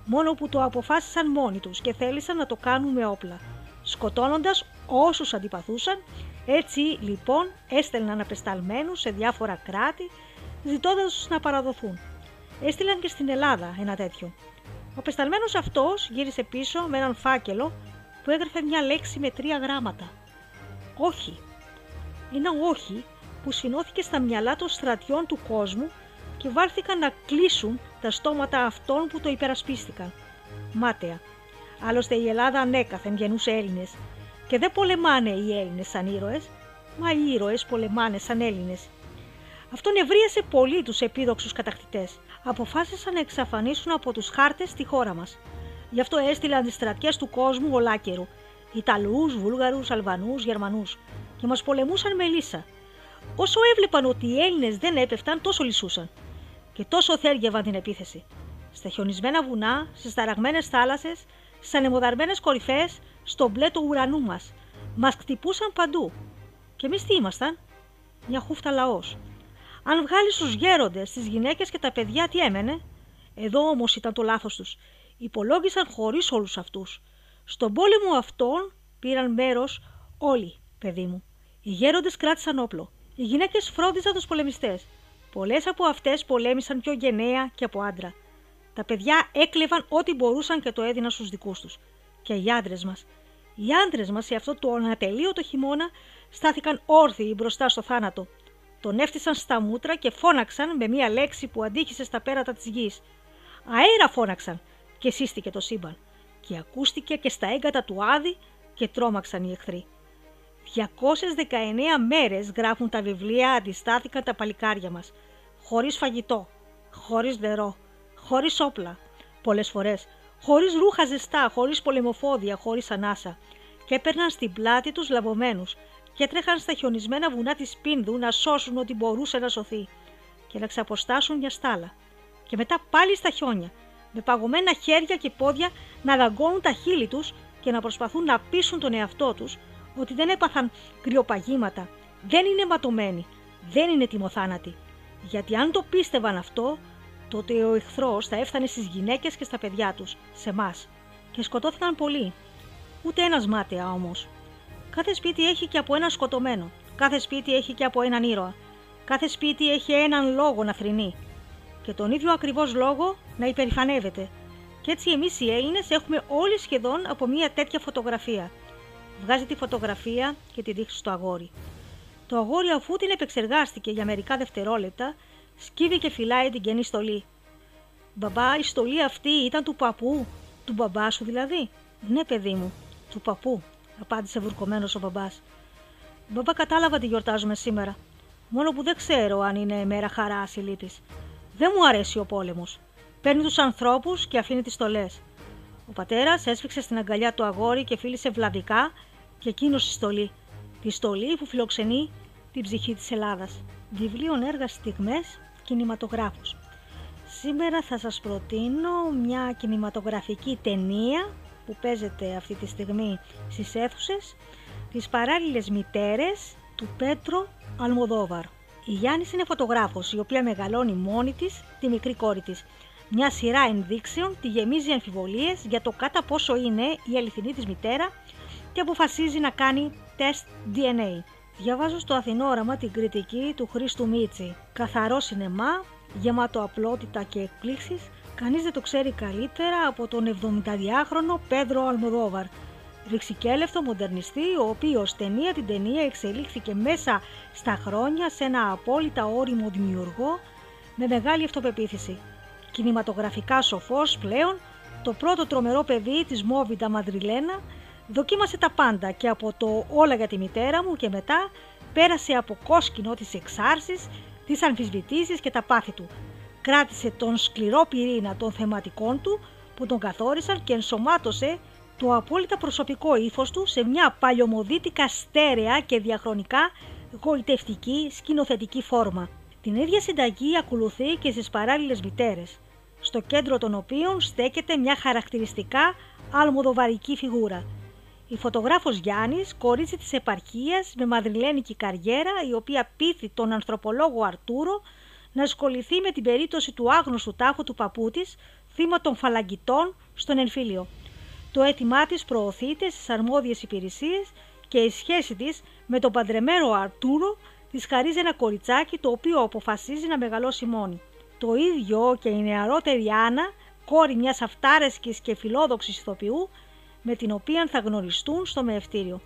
Μόνο που το αποφάσισαν μόνοι τους και θέλησαν να το κάνουν με όπλα, σκοτώνοντας όσους αντιπαθούσαν, έτσι λοιπόν έστελναν απεσταλμένους σε διάφορα κράτη, ζητώντας τους να παραδοθούν. έστειλαν και στην Ελλάδα ένα τέτοιο. Ο πεσταλμένος αυτός γύρισε πίσω με έναν φάκελο που έγραφε μια λέξη με τρία γράμματα. Όχι. Ένα όχι που συνώθηκε στα μυαλά των στρατιών του κόσμου και βάλθηκαν να κλείσουν τα στόματα αυτών που το υπερασπίστηκαν. Μάταια. Άλλωστε η Ελλάδα ανέκαθεν γεννούσε Έλληνες και δεν πολεμάνε οι Έλληνες σαν ήρωες, μα οι ήρωες πολεμάνε σαν Έλληνες. Αυτό νευρίασε πολύ τους επίδοξους κατακτητές. Αποφάσισαν να εξαφανίσουν από τους χάρτες τη χώρα μας. Γι' αυτό έστειλαν τις στρατιές του κόσμου ολάκερου. Ιταλούς, Βούλγαρους, Αλβανούς, Γερμανούς και μας πολεμούσαν με λύσα. Όσο έβλεπαν ότι οι Έλληνες δεν έπεφταν τόσο λυσούσαν και τόσο θέργευαν την επίθεση. Στα χιονισμένα βουνά, στις ταραγμένες θάλασσες, στις ανεμοδαρμένες κορυφές, στο μπλε του ουρανού μας. Μας χτυπούσαν παντού. Και εμείς τι ήμασταν, μια χούφτα λαός. Αν βγάλεις στου γέροντες, τις γυναίκες και τα παιδιά, τι έμενε; Εδώ όμως ήταν το λάθος τους. Υπολόγισαν χωρίς όλους αυτούς. Στον πόλεμο αυτόν πήραν μέρος όλοι, παιδί μου. Οι γέροντες κράτησαν όπλο. Οι γυναίκες φρόντιζαν τους πολεμιστές. Πολλές από αυτές πολέμησαν πιο γενναία και από άντρα. Τα παιδιά έκλεβαν ό,τι μπορούσαν και το έδιναν στους δικούς τους. Και οι άντρες μας. Οι άντρες μας σε αυτό το ανατελείωτο χειμώνα στάθηκαν όρθιοι μπροστά στο θάνατο. Τον έφτισαν στα μούτρα και φώναξαν με μία λέξη που αντίχησε στα πέρατα της γης. Αέρα φώναξαν και σύστηκε το σύμπαν. Και ακούστηκε και στα έγκατα του Άδη και τρόμαξαν οι εχθροί. 219 μέρες γράφουν τα βιβλία αντιστάθηκαν τα παλικάρια μας. Χωρίς φαγητό, χωρίς νερό, χωρίς όπλα. Πολλές φορές, χωρίς ρούχα ζεστά, χωρίς πολεμοφόδια, χωρίς ανάσα. Και έπαιρναν στην πλάτη τους λαβωμένους και τρέχαν στα χιονισμένα βουνά της Πίνδου να σώσουν ό,τι μπορούσε να σωθεί και να ξαποστάσουν μια στάλα. Και μετά πάλι στα χιόνια, με παγωμένα χέρια και πόδια να δαγκώνουν τα χείλη τους και να προσπαθούν να πείσουν τον εαυτό τους ότι δεν έπαθαν κρυοπαγήματα, δεν είναι ματωμένοι, δεν είναι τιμοθάνατοι. Γιατί αν το πίστευαν αυτό, τότε ο εχθρός θα έφτανε στις γυναίκες και στα παιδιά τους, σε εμά. Και σκοτώθηκαν πολλοί. Ούτε ένας μάταια όμως. Κάθε σπίτι έχει και από ένα σκοτωμένο. Κάθε σπίτι έχει και από έναν ήρωα. Κάθε σπίτι έχει έναν λόγο να θρυνεί. Και τον ίδιο ακριβώς λόγο να υπερηφανεύεται. Και έτσι εμείς οι Έλληνες έχουμε όλοι σχεδόν από μια τέτοια φωτογραφία. Βγάζει τη φωτογραφία και τη δείχνει στο αγόρι. Το αγόρι αφού την επεξεργάστηκε για μερικά δευτερόλεπτα, σκύβει και φυλάει την καινή στολή. Μπαμπά, η στολή αυτή ήταν του παππού, του μπαμπά σου δηλαδή; Ναι, παιδί μου, του παππού, απάντησε βουρκωμένος ο μπαμπάς. Μπαμπά, κατάλαβα τι γιορτάζουμε σήμερα. Μόνο που δεν ξέρω αν είναι μέρα χαράς η Δεν μου αρέσει ο πόλεμος. Παίρνει τους ανθρώπους και αφήνει τις στολές. Ο πατέρας έσφιξε στην αγκαλιά του αγόρι και φίλησε βλαβικά και εκείνος η στολή. Τη στολή που φιλοξενεί την ψυχή της Ελλάδας. Βιβλίων έργα στιγμές κινηματογράφους. Σήμερα θα σας προτείνω μια κινηματογραφική ταινία που παίζεται αυτή τη στιγμή στις αίθουσες «Τις παράλληλες μητέρες» του Πέτρο Αλμοδόβαρ. Η Γιάννης είναι φωτογράφος, η οποία μεγαλώνει μόνη της τη μικρή κόρη της. Μια σειρά ενδείξεων τη γεμίζει αμφιβολίες για το κατά πόσο είναι η αληθινή της μητέρα και αποφασίζει να κάνει τεστ DNA. Διαβάζω στο Αθηνόραμα την κριτική του Χρήστου Μίτσι. Καθαρό σινεμά, γεμάτο απλότητα και εκπλήξεις, κανείς δεν το ξέρει καλύτερα από τον 72χρονο Πέδρο Αλμοδόβαρ. Ρηξικέλευτο μοντερνιστή, ο οποίος ταινία την ταινία εξελίχθηκε μέσα στα χρόνια σε ένα απόλυτα όριμο δημιουργό με μεγάλη αυτοπεποίθηση. Κινηματογραφικά σοφός πλέον, το πρώτο τρομερό παιδί της Μόβιντα Μαδριλένα Δοκίμασε τα πάντα και από το όλα για τη μητέρα μου και μετά πέρασε από κόσκινο τις εξάρσεις, τις αμφισβητήσεις και τα πάθη του. Κράτησε τον σκληρό πυρήνα των θεματικών του που τον καθόρισαν και ενσωμάτωσε το απόλυτα προσωπικό ύφος του σε μια παλιωμοδίτικα στέρεα και διαχρονικά γοητευτική σκηνοθετική φόρμα. Την ίδια συνταγή ακολουθεί και στις παράλληλες μητέρες, στο κέντρο των οποίων στέκεται μια χαρακτηριστικά αλμοδοβαρική φιγούρα – η φωτογράφος Γιάννης, κορίτσι της επαρχίας με μαδριλένικη καριέρα, η οποία πείθει τον ανθρωπολόγο Αρτούρο να ασχοληθεί με την περίπτωση του άγνωστου τάφου του παππού της, θύμα των φαλαγγιτών στον εμφύλιο. Το αίτημά της προωθείται στις αρμόδιες υπηρεσίες και η σχέση της με τον παντρεμένο Αρτούρο της χαρίζει ένα κοριτσάκι το οποίο αποφασίζει να μεγαλώσει μόνη. Το ίδιο και η νεαρότερη Άννα, κόρη μιας αυτάρεσκης και φιλόδοξης ηθοποιού, με την οποία θα γνωριστούν στο μεευτήριο.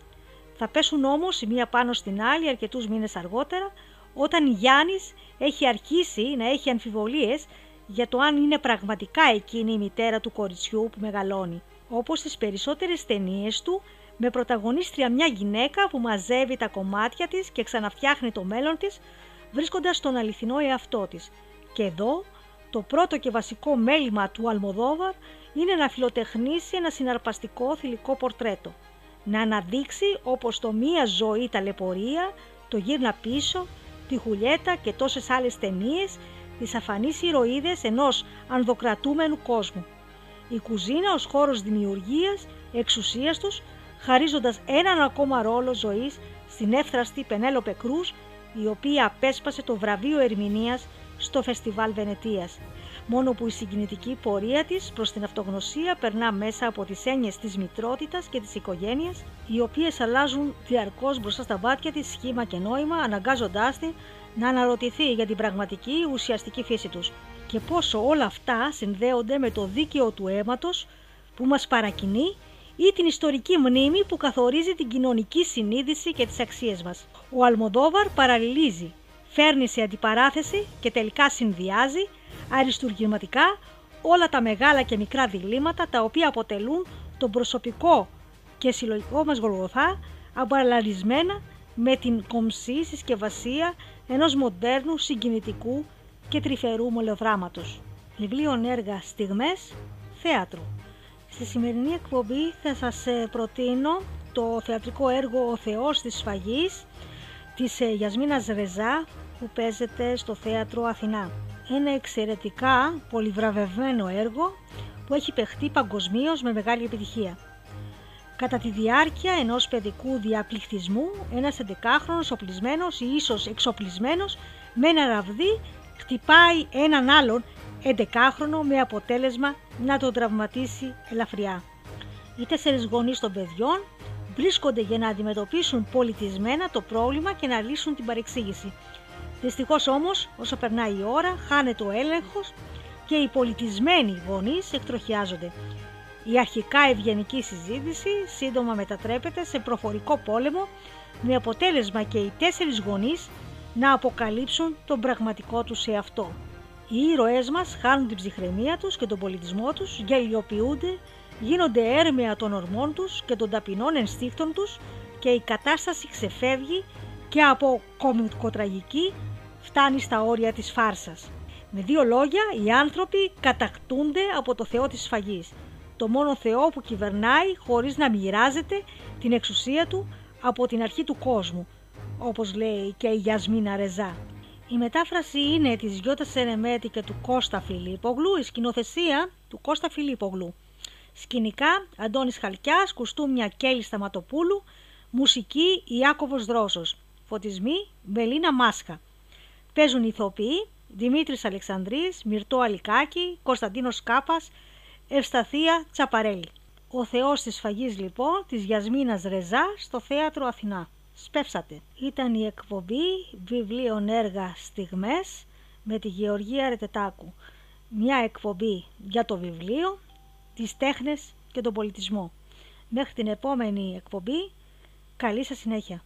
Θα πέσουν όμως η μία πάνω στην άλλη αρκετούς μήνες αργότερα, όταν η Γιάννης έχει αρχίσει να έχει αμφιβολίες για το αν είναι πραγματικά εκείνη η μητέρα του κοριτσιού που μεγαλώνει. Όπως στις περισσότερες ταινίες του, με πρωταγωνίστρια μια γυναίκα που μαζεύει τα κομμάτια της και ξαναφτιάχνει το μέλλον της, βρίσκοντας τον αληθινό εαυτό της. Και εδώ, το πρώτο και βασικό μέλημα του Αλμοδόβαρ είναι να φιλοτεχνήσει ένα συναρπαστικό θηλυκό πορτρέτο. Να αναδείξει όπως το μία ζωή ταλαιπωρία, το γύρνα πίσω, τη Χουλιέτα και τόσες άλλες ταινίες, τις αφανείς ηρωίδες ενός ανδοκρατούμενου κόσμου. Η κουζίνα ως χώρος δημιουργίας, εξουσίας τους, χαρίζοντας έναν ακόμα ρόλο ζωής στην εύθραστη Πενέλοπε Κρούς, η οποία απέσπασε το βραβείο ερμηνείας στο Φεστιβάλ Βενετίας. Μόνο που η συγκινητική πορεία της προς την αυτογνωσία περνά μέσα από τις έννοιες της μητρότητας και της οικογένειας, οι οποίες αλλάζουν διαρκώς μπροστά στα βάτια της σχήμα και νόημα, αναγκάζοντάς την να αναρωτηθεί για την πραγματική ουσιαστική φύση τους και πόσο όλα αυτά συνδέονται με το δίκαιο του αίματος που μας παρακινεί ή την ιστορική μνήμη που καθορίζει την κοινωνική συνείδηση και τις αξίες μας. Ο Αλμοδόβαρ παραλληλίζει, φέρνει σε αντιπαράθεση και τελικά συνδυάζει αριστουργηματικά όλα τα μεγάλα και μικρά διλήμματα τα οποία αποτελούν τον προσωπικό και συλλογικό μας Γολγοθά αμπαραλαρισμένα με την κομψή συσκευασία ενός μοντέρνου, συγκινητικού και τρυφερού μολεοδράματος. Βιβλίο έργα στιγμές θέατρο. Στη σημερινή εκπομπή θα σας ε, προτείνω το θεατρικό έργο «Ο Θεός της Σφαγής» της ε, Γιασμίνας Ρεζά που παίζεται στο Θέατρο Αθηνά. Ένα εξαιρετικά πολυβραβευμένο έργο που έχει παιχτεί παγκοσμίως με μεγάλη επιτυχία. Κατά τη διάρκεια ενός παιδικού διαπληκτισμού, ένας 11χρονος οπλισμένος ή ίσως εξοπλισμένος με ένα ραβδί χτυπάει έναν άλλον 11χρονο με αποτέλεσμα να τον τραυματίσει ελαφριά. Οι τέσσερις γονείς των παιδιών βρίσκονται για να αντιμετωπίσουν πολιτισμένα το πρόβλημα και να λύσουν την παρεξήγηση. Δυστυχώς όμως, όσο περνάει η ώρα, χάνεται ο έλεγχος και οι πολιτισμένοι γονείς εκτροχιάζονται. Η αρχικά ευγενική συζήτηση σύντομα μετατρέπεται σε προφορικό πόλεμο με αποτέλεσμα και οι τέσσερις γονείς να αποκαλύψουν τον πραγματικό τους εαυτό. Οι ήρωές μας χάνουν την ψυχραιμία τους και τον πολιτισμό τους, γελιοποιούνται, γίνονται έρμεα των ορμών τους και των ταπεινών ενστίκτων τους και η κατάσταση ξεφεύγει και από κομικοτραγική φτάνει στα όρια της φάρσας. Με δύο λόγια, οι άνθρωποι κατακτούνται από το Θεό της σφαγής, το μόνο Θεό που κυβερνάει χωρίς να μοιράζεται την εξουσία του από την αρχή του κόσμου, όπως λέει και η Γιασμίνα Ρεζά. Η μετάφραση είναι της Γιώτα Σενεμέτη και του Κώστα Φιλίπογλου, η σκηνοθεσία του Κώστα Φιλίπογλου. Σκηνικά Αντώνης Χαλκιάς, κουστούμια Κέλλη Σταματοπούλου, μουσική Ιάκωβος Δρόσος, φωτισμοί Μπελίνα Μάσχα. Παίζουν ηθοποιοί Δημήτρης Αλεξανδρής, Μυρτό Αλικάκη, Κωνσταντίνος Κάπας, Ευσταθία Τσαπαρέλη. Ο Θεός της Φαγής λοιπόν της Γιασμίνας Ρεζά στο Θέατρο Αθηνά. Σπεύσατε. Ήταν η εκπομπή βιβλίων έργα στιγμές με τη Γεωργία Ρετετάκου. Μια εκπομπή για το βιβλίο, τις τέχνες και τον πολιτισμό. Μέχρι την επόμενη εκπομπή, καλή σας συνέχεια.